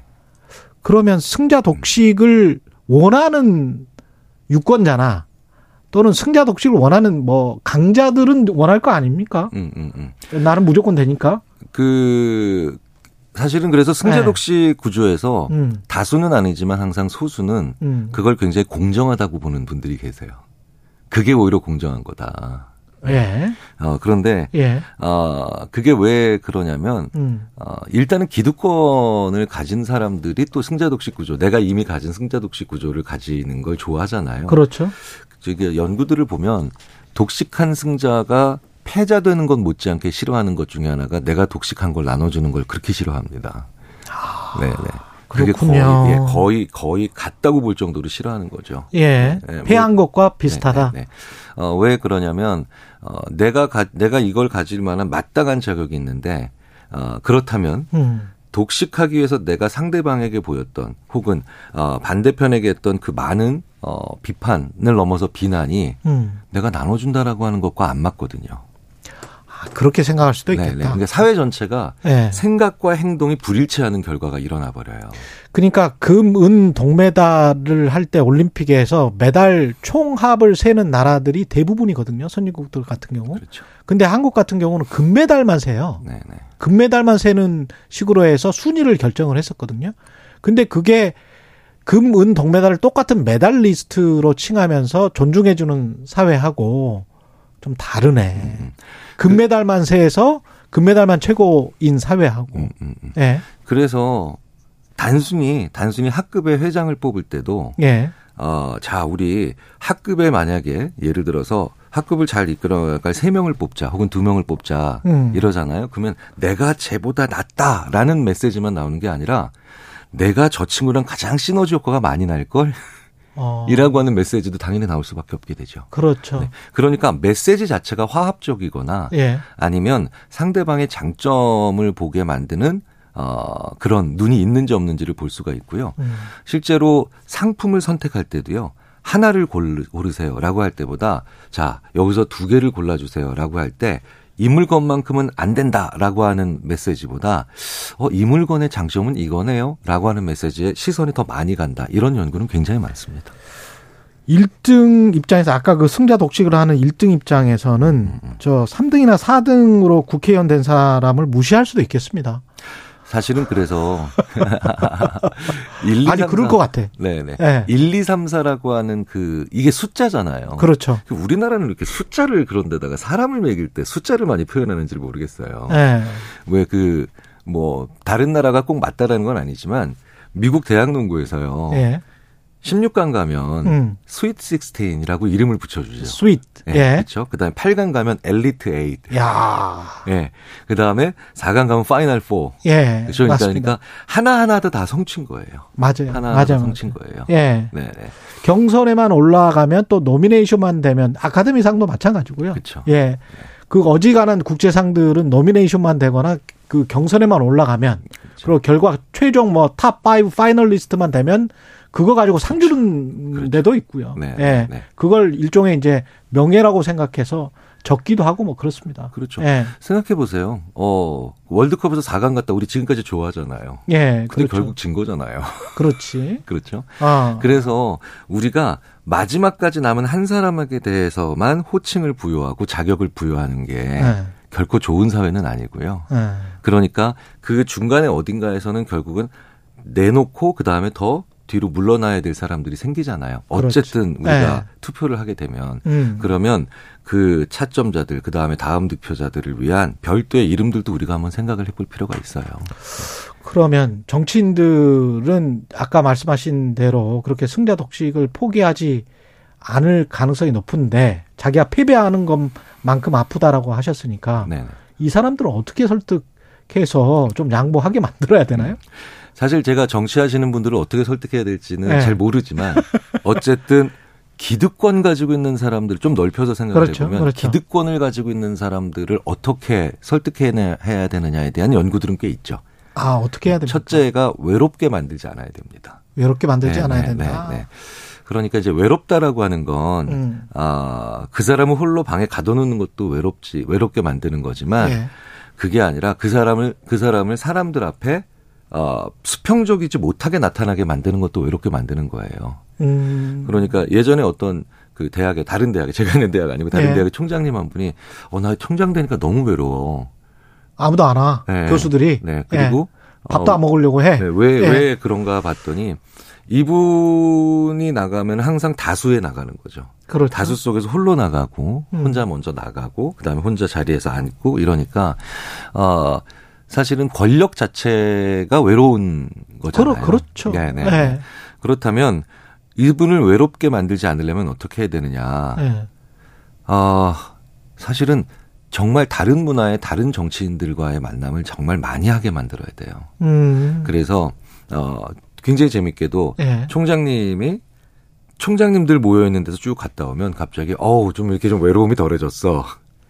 그러면 승자 독식을 원하는 유권자나 또는 승자 독식을 원하는 뭐 강자들은 원할 거 아닙니까? 음, 음, 음. 나는 무조건 되니까. 그 사실은 그래서 승자 네. 독식 구조에서 음, 다수는 아니지만 항상 소수는 음. 그걸 굉장히 공정하다고 보는 분들이 계세요. 그게 오히려 공정한 거다. 예, 어, 그런데 예, 어, 그게 왜 그러냐면 음, 어, 일단은 기득권을 가진 사람들이 또 승자 독식 구조, 내가 이미 가진 승자 독식 구조를 가지는 걸 좋아하잖아요. 그렇죠. 저기 연구들을 보면 독식한 승자가 패자되는 것 못지않게 싫어하는 것 중에 하나가 내가 독식한 걸 나눠주는 걸 그렇게 싫어합니다. 네, 네. 그게 거의, 아, 그렇군요. 예, 거의 거의 같다고 볼 정도로 싫어하는 거죠. 예, 네, 패한 것과 비슷하다. 네, 네, 네. 어, 왜 그러냐면 어, 내가 가, 내가 이걸 가질 만한 마땅한 자격이 있는데 어, 그렇다면 음, 독식하기 위해서 내가 상대방에게 보였던 혹은 어, 반대편에게 했던 그 많은 어, 비판을 넘어서 비난이 음. 내가 나눠준다라고 하는 것과 안 맞거든요. 아, 그렇게 생각할 수도 네, 네. 있겠다. 그러니까 사회 전체가 예. 생각과 행동이 불일치하는 결과가 일어나 버려요. 그러니까 금, 은 동메달을 할 때 올림픽에서 메달 총합을 세는 나라들이 대부분이거든요. 선진국들 같은 경우. 그렇죠. 근데 한국 같은 경우는 금메달만 세요. 네, 네. 금메달만 세는 식으로 해서 순위를 결정을 했었거든요. 근데 그게 금, 은, 동메달을 똑같은 메달 리스트로 칭하면서 존중해주는 사회하고 좀 다르네. 음, 금메달만 세서 금메달만 최고인 사회하고. 음, 음, 음. 예. 그래서 단순히 단순히 학급의 회장을 뽑을 때도 예. 어, 자, 우리 학급에 만약에 예를 들어서 학급을 잘 이끌어갈 세 명을 뽑자 혹은 두 명을 뽑자 음. 이러잖아요. 그러면 내가 쟤보다 낫다라는 메시지만 나오는 게 아니라 내가 저 친구랑 가장 시너지 효과가 많이 날 걸. 어. 이라고 하는 메시지도 당연히 나올 수밖에 없게 되죠. 그렇죠. 네. 그러니까 메시지 자체가 화합적이거나 예. 아니면 상대방의 장점을 보게 만드는 어, 그런 눈이 있는지 없는지를 볼 수가 있고요. 음. 실제로 상품을 선택할 때도요. 하나를 고르, 고르세요라고 할 때보다 자 여기서 두 개를 골라주세요라고 할 때 이 물건만큼은 안 된다라고 하는 메시지보다 어, 이 물건의 장점은 이거네요라고 하는 메시지에 시선이 더 많이 간다 이런 연구는 굉장히 많습니다. 1등 입장에서 아까 그 승자 독식을 하는 1등 입장에서는 저 3등이나 4등으로 국회의원 된 사람을 무시할 수도 있겠습니다. 사실은 그래서 (laughs) 1, 2, 아니 3, 그럴 4. 것 같아. 네네. 예. 1, 2, 3, 4라고 하는 그 이게 숫자잖아요. 그렇죠. 그 우리나라는 이렇게 숫자를 그런데다가 사람을 매길 때 숫자를 많이 표현하는지 모르겠어요. 예. 왜 그 뭐 다른 나라가 꼭 맞다라는 건 아니지만 미국 대학 농구에서요. 예. 16강 가면 음. Sweet 16이라고 이름을 붙여주죠. Sweet. 예. 예. 그렇죠. 그다음에 8강 가면 엘리트 8. 야. 예. 그다음에 4강 가면 Final 4. 예. 그렇죠. 그러니까, 맞습니다. 그러니까 하나하나도 다 성취인 거예요. 맞아요. 하나하나 맞아요. 다 성취인 거예요. 예. 네, 네. 경선에만 올라가면 또 nomination만 되면 아카데미상도 마찬가지고요. 그렇죠. 예. 그 어지간한 국제상들은 nomination만 되거나 그 경선에만 올라가면 그렇죠. 그리고 결과 최종 뭐 top 5 finalist만 되면 그거 가지고 상 주는 데도 있고요. 네, 예. 네. 그걸 일종의 이제 명예라고 생각해서 적기도 하고 뭐 그렇습니다. 그렇죠. 예. 생각해 보세요. 어, 월드컵에서 4강 갔다 우리 지금까지 좋아하잖아요. 예. 근데 그렇죠. 결국 진 거잖아요. 그렇지. (laughs) 그렇죠. 아. 그래서 우리가 마지막까지 남은 한 사람에게 대해서만 호칭을 부여하고 자격을 부여하는 게 예. 결코 좋은 사회는 아니고요. 예. 그러니까 그 중간에 어딘가에서는 결국은 내놓고 그 다음에 더 뒤로 물러나야 될 사람들이 생기잖아요. 그렇죠. 어쨌든 우리가 네. 투표를 하게 되면 음. 그러면 그 차점자들 그 다음에 다음 득표자들을 위한 별도의 이름들도 우리가 한번 생각을 해볼 필요가 있어요. 그러면 정치인들은 아까 말씀하신 대로 그렇게 승자 독식을 포기하지 않을 가능성이 높은데 자기가 패배하는 것만큼 아프다라고 하셨으니까 네. 이 사람들은 어떻게 설득해서 좀 양보하게 만들어야 되나요? 사실 제가 정치하시는 분들을 어떻게 설득해야 될지는 네. 잘 모르지만 (laughs) 어쨌든 기득권 가지고 있는 사람들 좀 넓혀서 생각을 그렇죠, 해보면 그렇죠. 기득권을 가지고 있는 사람들을 어떻게 설득해야 되느냐에 대한 연구들은 꽤 있죠. 아, 어떻게 해야 됩니까? 첫째가 외롭게 만들지 않아야 됩니다. 외롭게 만들지 네, 않아야 네, 된다. 네, 네. 그러니까 이제 외롭다라고 하는 건, 음. 아, 그 사람을 홀로 방에 가둬놓는 것도 외롭지, 외롭게 만드는 거지만, 예. 그게 아니라 그 사람을, 그 사람을 사람들 앞에, 어, 수평적이지 못하게 나타나게 만드는 것도 외롭게 만드는 거예요. 음. 그러니까 예전에 어떤 그 대학에, 다른 대학에, 제가 있는 대학 아니고 다른 예. 대학의 총장님 한 분이, 어, 나 총장 되니까 너무 외로워. 아무도 안 와. 네. 교수들이. 네. 그리고, 예. 밥도 어, 안 먹으려고 해. 네, 왜, 예. 왜 그런가 봤더니 이분이 나가면 항상 다수에 나가는 거죠. 그렇죠. 다수 속에서 홀로 나가고 음. 혼자 먼저 나가고 그다음에 혼자 자리에서 앉고 이러니까 어 사실은 권력 자체가 외로운 거잖아요. 그렇, 그렇죠. 네, 네. 네. 그렇다면 이분을 외롭게 만들지 않으려면 어떻게 해야 되느냐? 네. 어, 사실은 정말 다른 문화의 다른 정치인들과의 만남을 정말 많이 하게 만들어야 돼요. 음. 그래서 어 굉장히 재밌게도 예. 총장님이 총장님들 모여 있는 데서 쭉 갔다 오면 갑자기 어우 좀 이렇게 좀 외로움이 덜해졌어.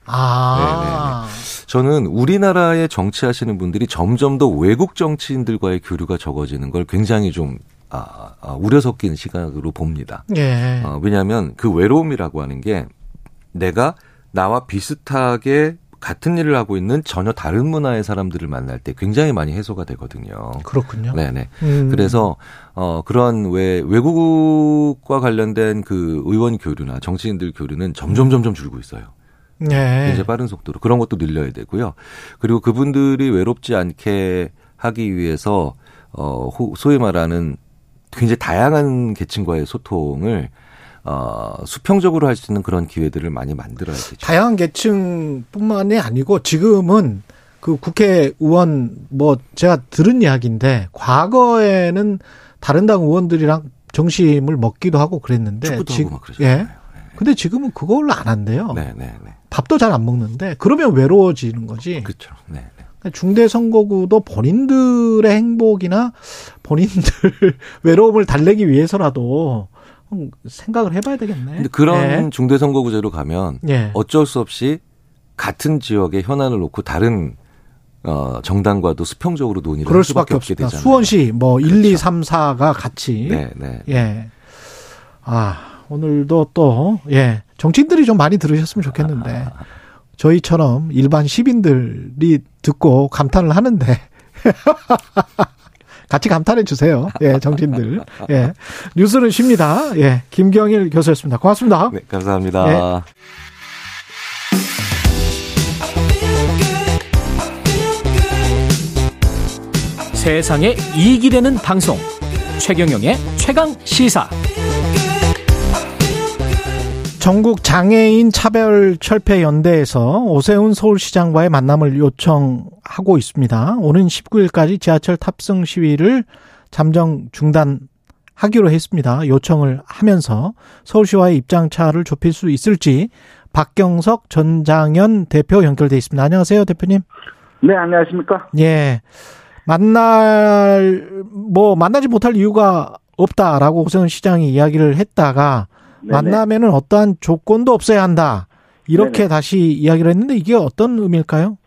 아. 저는 우리나라에 정치하시는 분들이 점점 더 외국 정치인들과의 교류가 적어지는 걸 굉장히 좀 아, 아, 우려 섞인 시각으로 봅니다. 예. 어, 왜냐하면 그 외로움이라고 하는 게 내가 나와 비슷하게 같은 일을 하고 있는 전혀 다른 문화의 사람들을 만날 때 굉장히 많이 해소가 되거든요. 그렇군요. 네네. 음. 그래서 어 그런 왜 외국과 관련된 그 의원 교류나 정치인들 교류는 점점 점점 줄고 있어요. 예. 굉장히 빠른 속도로 그런 것도 늘려야 되고요. 그리고 그분들이 외롭지 않게 하기 위해서 어 호- 소위 말하는 굉장히 다양한 계층과의 소통을 어 수평적으로 할 수 있는 그런 기회들을 많이 만들어야 되죠. 다양한 계층뿐만이 아니고 지금은 그 국회의원 뭐 제가 들은 이야기인데 과거에는 다른 당 의원들이랑 정심을 먹기도 하고 그랬는데 축구도 지- 하고 막 그러죠. 예. 근데 지금은 그걸 안 한대요. 네, 네, 네. 밥도 잘 안 먹는데 그러면 외로워지는 거지. 그렇죠. 네. 네. 중대 선거구도 본인들의 행복이나 본인들 (laughs) 외로움을 달래기 위해서라도 좀 생각을 해봐야 되겠네. 근데 그런 예. 중대 선거구제로 가면 예. 어쩔 수 없이 같은 지역의 현안을 놓고 다른 어 정당과도 수평적으로 논의를 그럴 할 수밖에 없게. 되잖아요. 수원시 뭐 1, 2, 그렇죠. 3, 4가 같이 네, 네. 예. 아, 오늘도 또, 예. 정치인들이 좀 많이 들으셨으면 좋겠는데, (laughs) 저희처럼 일반 시민들이 듣고 감탄을 하는데, (laughs) 같이 감탄해 주세요. 예, 정치인들. 예. 뉴스는 쉽니다. 예. 김경일 교수였습니다. 고맙습니다. 네, 감사합니다. 네. 세상에 이익이 되는 방송 최경영의 최강 시사 전국 장애인 차별 철폐 연대에서 오세훈 서울시장과의 만남을 요청하고 있습니다. 오는 19일까지 지하철 탑승 시위를 잠정 중단하기로 했습니다. 요청을 하면서 서울시와의 입장차를 좁힐 수 있을지 박경석 전 장현 대표 연결돼 있습니다. 안녕하세요, 대표님. 네, 안녕하십니까? 예. 만날 뭐 만나지 못할 이유가 없다라고 오세훈 시장이 이야기를 했다가 네네. 만나면은 어떠한 조건도 없어야 한다. 이렇게 네네. 다시 이야기를 했는데 이게 어떤 의미일까요?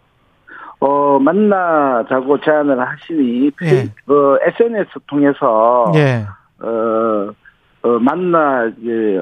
어, 만나자고 제안을 하시니, 예. 어, SNS 통해서, 예. 어, 어, 만나, 이제,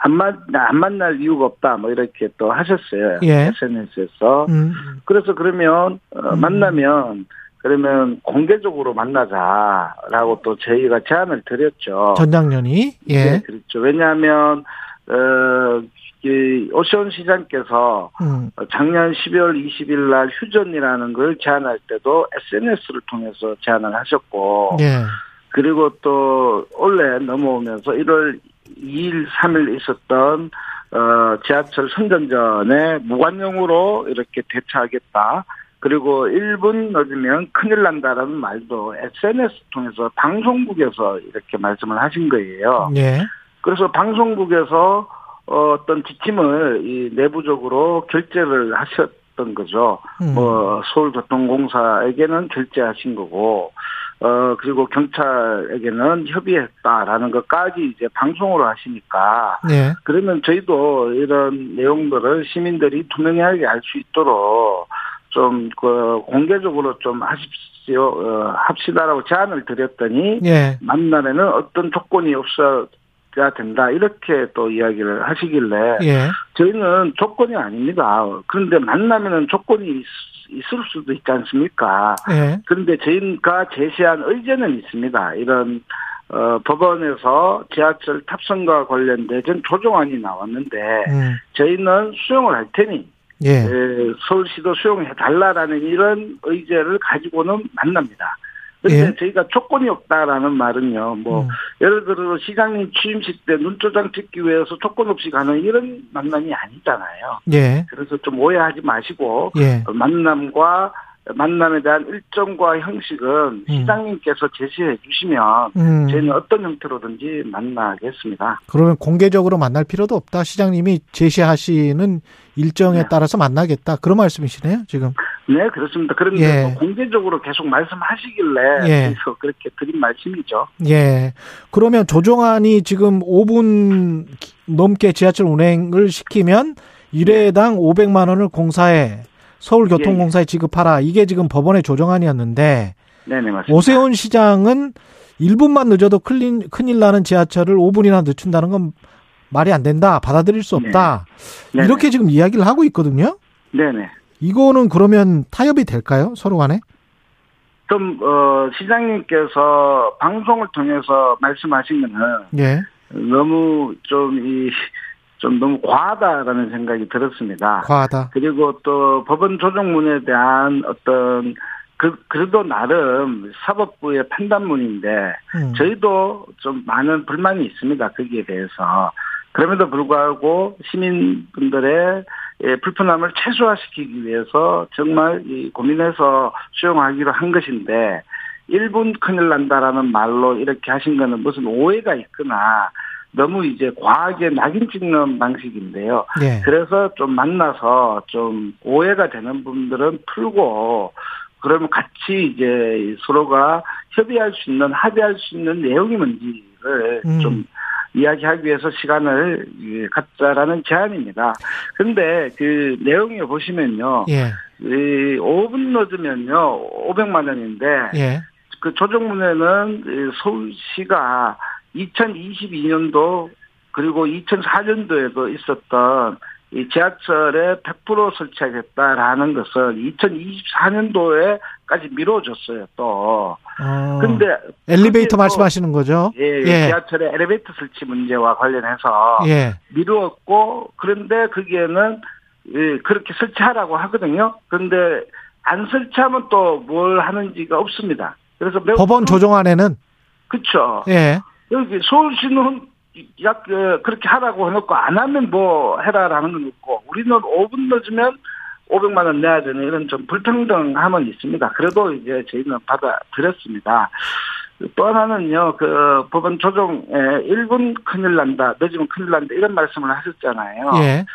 안 만, 안 만날 이유가 없다, 뭐, 이렇게 또 하셨어요. 예. SNS에서. 음. 그래서 그러면, 어, 음. 만나면, 그러면 공개적으로 만나자라고 또 저희가 제안을 드렸죠. 전장년이 예. 네, 그렇죠. 왜냐하면, 어, 이 오시온 시장께서 음. 어, 작년 12월 20일 날 휴전이라는 걸 제안할 때도 SNS를 통해서 제안을 하셨고, 예. 그리고 또 올해 넘어오면서 1월 2일, 3일 있었던 어, 지하철 선전전에 무관용으로 이렇게 대처하겠다. 그리고 1분 늦으면 큰일 난다라는 말도 SNS 통해서 방송국에서 이렇게 말씀을 하신 거예요. 예. 그래서 방송국에서 어, 어떤 지침을 이 내부적으로 결제를 하셨던 거죠. 음. 뭐 서울교통공사에게는 결제하신 거고 어, 그리고 경찰에게는 협의했다라는 것까지 이제 방송으로 하시니까 예. 그러면 저희도 이런 내용들을 시민들이 투명하게 알 수 있도록 좀, 그, 공개적으로 좀 하십시오, 어, 합시다라고 제안을 드렸더니, 예. 만남에는 어떤 조건이 없어야 된다, 이렇게 또 이야기를 하시길래, 예. 저희는 조건이 아닙니다. 그런데 만나면은 조건이 있, 있을 수도 있지 않습니까? 예. 그런데 저희가 제시한 의제는 있습니다. 이런 어, 법원에서 지하철 탑승과 관련된 조정안이 나왔는데 음. 저희는 수용을 할 테니 예. 에, 서울시도 수용해 달라라는 이런 의제를 가지고는 만납니다. 그런데 예. 저희가 조건이 없다라는 말은요. 뭐 음. 예를 들어 시장님 취임식 때 눈조장 찍기 위해서 조건 없이 가는 이런 만남이 아니잖아요. 예. 그래서 좀 오해하지 마시고 예. 어, 만남과 만남에 대한 일정과 형식은 시장님께서 제시해 주시면 음. 저희는 어떤 형태로든지 만나겠습니다. 그러면 공개적으로 만날 필요도 없다. 시장님이 제시하시는 일정에 따라서 만나겠다. 그런 말씀이시네요, 지금. 네, 그렇습니다. 그런데 예. 뭐 공개적으로 계속 말씀하시길래 예. 그래서 그렇게 드린 말씀이죠. 예. 그러면 조정안이 지금 5분 넘게 지하철 운행을 시키면 1회당 500만 원을 공사에 서울교통공사에 지급하라. 이게 지금 법원의 조정안이었는데 네네 맞습니다. 오세훈 시장은 1분만 늦어도 큰일, 큰일 나는 지하철을 5분이나 늦춘다는 건 말이 안 된다. 받아들일 수 없다. 네네. 이렇게 지금 이야기를 하고 있거든요. 네네. 이거는 그러면 타협이 될까요? 서로 간에? 좀 어, 시장님께서 방송을 통해서 말씀하신 거는 예. 너무 좀 이 좀 너무 과하다라는 생각이 들었습니다. 과하다. 그리고 또 법원 조정문에 대한 어떤 그 그래도 나름 사법부의 판단문인데 음. 저희도 좀 많은 불만이 있습니다. 거기에 대해서. 그럼에도 불구하고 시민분들의 예, 불편함을 최소화시키기 위해서 정말 이 고민해서 수용하기로 한 것인데 1분 큰일 난다라는 말로 이렇게 하신 거는 무슨 오해가 있거나 너무 이제 과하게 낙인 찍는 방식인데요. 예. 그래서 좀 만나서 좀 오해가 되는 분들은 풀고 그러면 같이 이제 서로가 협의할 수 있는 합의할 수 있는 내용이 뭔지를 음. 좀 이야기하기 위해서 시간을 예, 갖자라는 제안입니다. 근데 그 내용에 보시면요. 예. 이 5분 늦으면요. 500만 원인데 예. 그 조정문에는 이 서울시가 2022년도 그리고 2004년도에도 있었던 이 지하철에 100% 설치하겠다라는 것을 2024년도에까지 미뤄졌어요, 또. 어. 근데 엘리베이터 또- 말씀하시는 거죠? 예, 예. 지하철의 엘리베이터 설치 문제와 관련해서 예. 미루었고 그런데 거기에는 예, 그렇게 설치하라고 하거든요. 그런데 안 설치하면 또 뭘 하는지가 없습니다. 그래서 법원 조정안에는 그렇죠. 예. 여기 서울시는 약 어, 그렇게 하라고 해놓고 안 하면 뭐 해라라는 건 있고 우리는 5분 늦으면 500만 원 내야 되는 이런 좀 불평등함은 있습니다. 그래도 이제 저희는 받아들였습니다. 또 하나는요, 그 법원 조정에 1분 큰일 난다, 늦으면 큰일 난다 이런 말씀을 하셨잖아요. 예.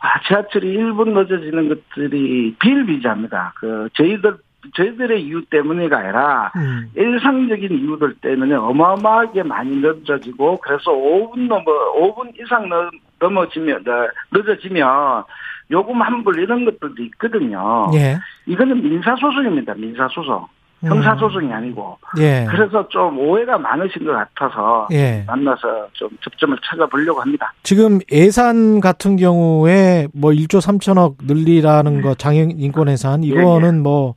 아, 지하철이 1분 늦어지는 것들이 비일비재합니다. 그 저희들 저희들의 이유 때문이가 아니라 음. 일상적인 이유들 때문에 어마어마하게 많이 늦어지고 그래서 5분 넘어 5분 이상 넘- 넘어지면 어, 늦어지면 요금 환불 이런 것들도 있거든요. 예. 이거는 민사 소송입니다. 민사 소송. 형사 소송이 아니고. 예. 그래서 좀 오해가 많으신 것 같아서 예. 만나서 좀 접점을 찾아보려고 합니다. 지금 예산 같은 경우에 뭐 1조 3천억 늘리라는 거 장애인 인권 예산 이거는 뭐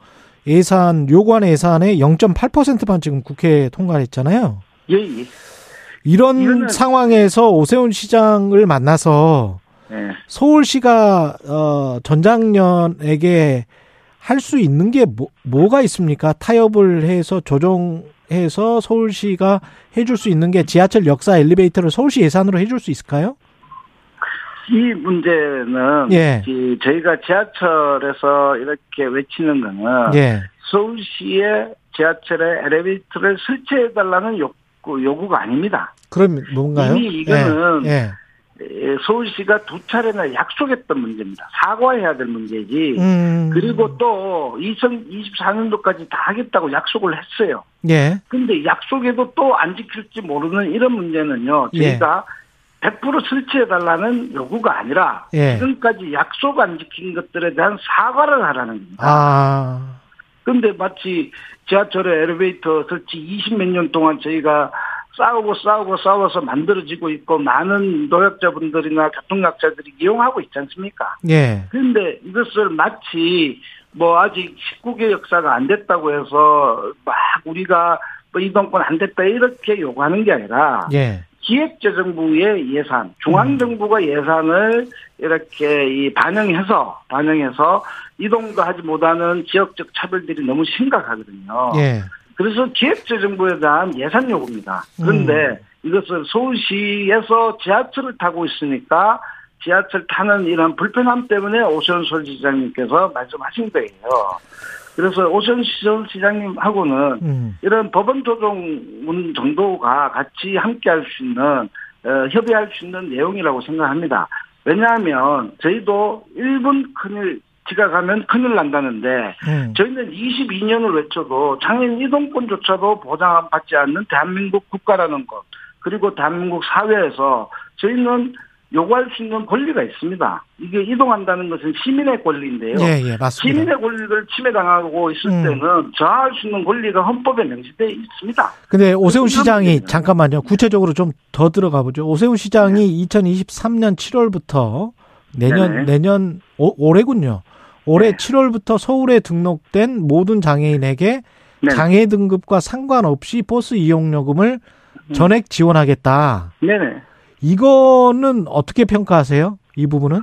예산 요구한 예산의 0.8%만 지금 국회에 통과했잖아요. 예, 예. 이런 이거는- 상황에서 오세훈 시장을 만나서 예. 서울시가 어 전장년에게 할 수 있는 게 뭐, 뭐가 있습니까? 타협을 해서 조정해서 서울시가 해줄 수 있는 게 지하철 역사 엘리베이터를 서울시 예산으로 해줄 수 있을까요? 이 문제는 예. 이 저희가 지하철에서 이렇게 외치는 거는 예. 서울시의 지하철에 엘리베이터를 설치해 달라는 요구, 요구가 아닙니다. 그럼 뭔가요? 이미 이거는 예. 에, 서울시가 두 차례나 약속했던 문제입니다. 사과해야 될 문제지. 음. 그리고 또 2024년도까지 다 하겠다고 약속을 했어요. 예. 근데 약속에도 또 안 지킬지 모르는 이런 문제는요. 예. 저희가 100% 설치해달라는 요구가 아니라 예. 지금까지 약속 안 지킨 것들에 대한 사과를 하라는 겁니다. 아. 근데 마치 지하철에 엘리베이터 설치 20 몇 년 동안 저희가 싸우고 싸우고 싸워서 만들어지고 있고 많은 노약자분들이나 교통약자들이 이용하고 있지 않습니까? 예. 그런데 이것을 마치 뭐 아직 19개 역사가 안 됐다고 해서 막 우리가 뭐 이동권 안 됐다 이렇게 요구하는 게 아니라 예. 기획재정부의 예산, 중앙정부가 예산을 이렇게 이 반영해서 반영해서 이동도 하지 못하는 지역적 차별들이 너무 심각하거든요. 예. 그래서 기획재정부에 대한 예산 요구입니다. 그런데 이것을 서울시에서 지하철을 타고 있으니까 지하철 타는 이런 불편함 때문에 오세훈 서울시장님께서 말씀하신 거예요. 그래서 오세훈 서울시장님하고는 음. 이런 법원 조정문 정도가 같이 함께 할 수 있는, 어, 협의할 수 있는 내용이라고 생각합니다. 왜냐하면 저희도 1분 큰일 지각하면 큰일 난다는데 음. 저희는 22년을 외쳐도 장애인 이동권조차도 보장받지 않는 대한민국 국가라는 것 그리고 대한민국 사회에서 저희는 요구할 수 있는 권리가 있습니다. 이게 이동한다는 것은 시민의 권리인데요. 예, 예, 맞습니다. 시민의 권리를 침해당하고 있을 음. 때는 저할 수 있는 권리가 헌법에 명시되어 있습니다. 근데 오세훈 시장이 잠깐만요. 구체적으로 좀 더 들어가 보죠. 오세훈 시장이 2023년 7월부터 내년 네네. 내년 오, 올해군요. 올해 네. 7월부터 서울에 등록된 모든 장애인에게 네. 장애 등급과 상관없이 버스 이용 요금을 음. 전액 지원하겠다. 네네. 이거는 어떻게 평가하세요? 이 부분은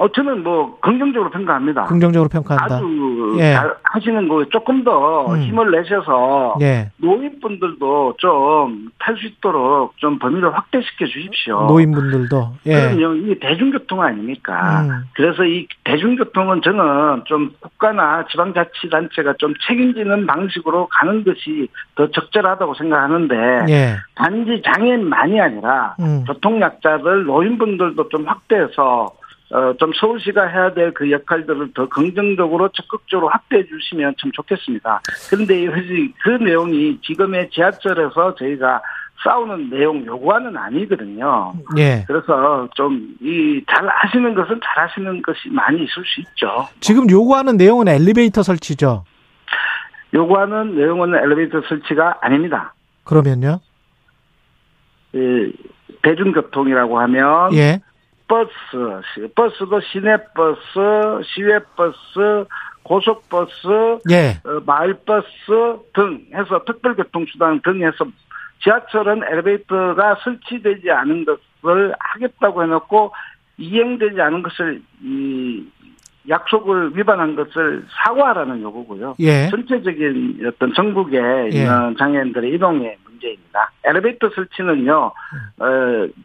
어, 저는 뭐, 긍정적으로 평가합니다. 긍정적으로 평가한다. 아주 예. 잘 하시는 거 조금 더 음. 힘을 내셔서 예. 노인분들도 좀 탈 수 있도록 좀 범위를 확대시켜 주십시오. 노인분들도 예. 그럼요. 이게 대중교통 아닙니까? 음. 그래서 이 대중교통은 저는 좀 국가나 지방자치단체가 좀 책임지는 방식으로 가는 것이 더 적절하다고 생각하는데 예. 단지 장애인만이 아니라 음. 교통약자들, 노인분들도 좀 확대해서 어, 좀 서울시가 해야 될 그 역할들을 더 긍정적으로 적극적으로 확대해 주시면 참 좋겠습니다. 그런데 이- 그 내용이 지금의 지하철에서 저희가 싸우는 내용 요구하는 아니거든요. 예. 그래서 좀 이 잘 하시는 것은 잘 하시는 것이 많이 있을 수 있죠. 지금 요구하는 내용은 엘리베이터 설치죠. 요구하는 내용은 엘리베이터 설치가 아닙니다. 그러면요? 이 대중교통이라고 하면 예. 버스, 시- 버스도 시내버스, 시외버스, 고속버스, 예. 어, 마을버스 등 해서 특별교통수단 등 해서 지하철은 엘리베이터가 설치되지 않은 것을 하겠다고 해놓고 이행되지 않은 것을 이 약속을 위반한 것을 사과하라는 요구고요. 예. 전체적인 어떤 전국에 예. 있는 장애인들의 이동의 문제입니다. 엘리베이터 설치는요, 어,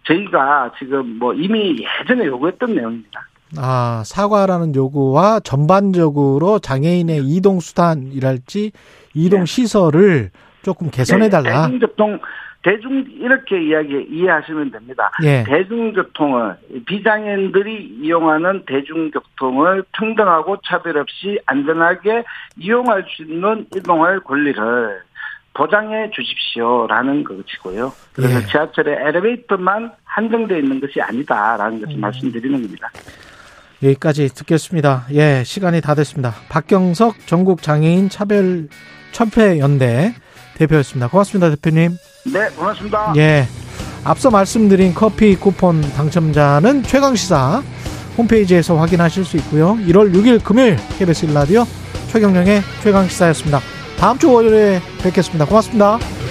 저희가 지금 뭐 이미 예전에 요구했던 내용입니다. 아, 사과라는 요구와 전반적으로 장애인의 이동 수단이랄지 이동 네. 시설을 조금 개선해 달라. 대중교통 대중 이렇게 이야기 이해하시면 됩니다. 예. 대중교통을 비장애인들이 이용하는 대중교통을 평등하고 차별 없이 안전하게 이용할 수 있는 이동할 권리를 보장해 주십시오라는 것이고요. 그래서 예. 지하철에 엘리베이터만 한정되어 있는 것이 아니다라는 음. 것을 말씀드리는 겁니다. 여기까지 듣겠습니다. 예, 시간이 다 됐습니다. 박경석 전국 장애인 차별 첩회 연대 대표였습니다. 고맙습니다, 대표님. 네, 고맙습니다. 예. 앞서 말씀드린 커피 쿠폰 당첨자는 최강시사 홈페이지에서 확인하실 수 있고요. 1월 6일 금요일 KBS 1라디오 최경령의 최강시사였습니다. 다음 주 월요일에 뵙겠습니다. 고맙습니다.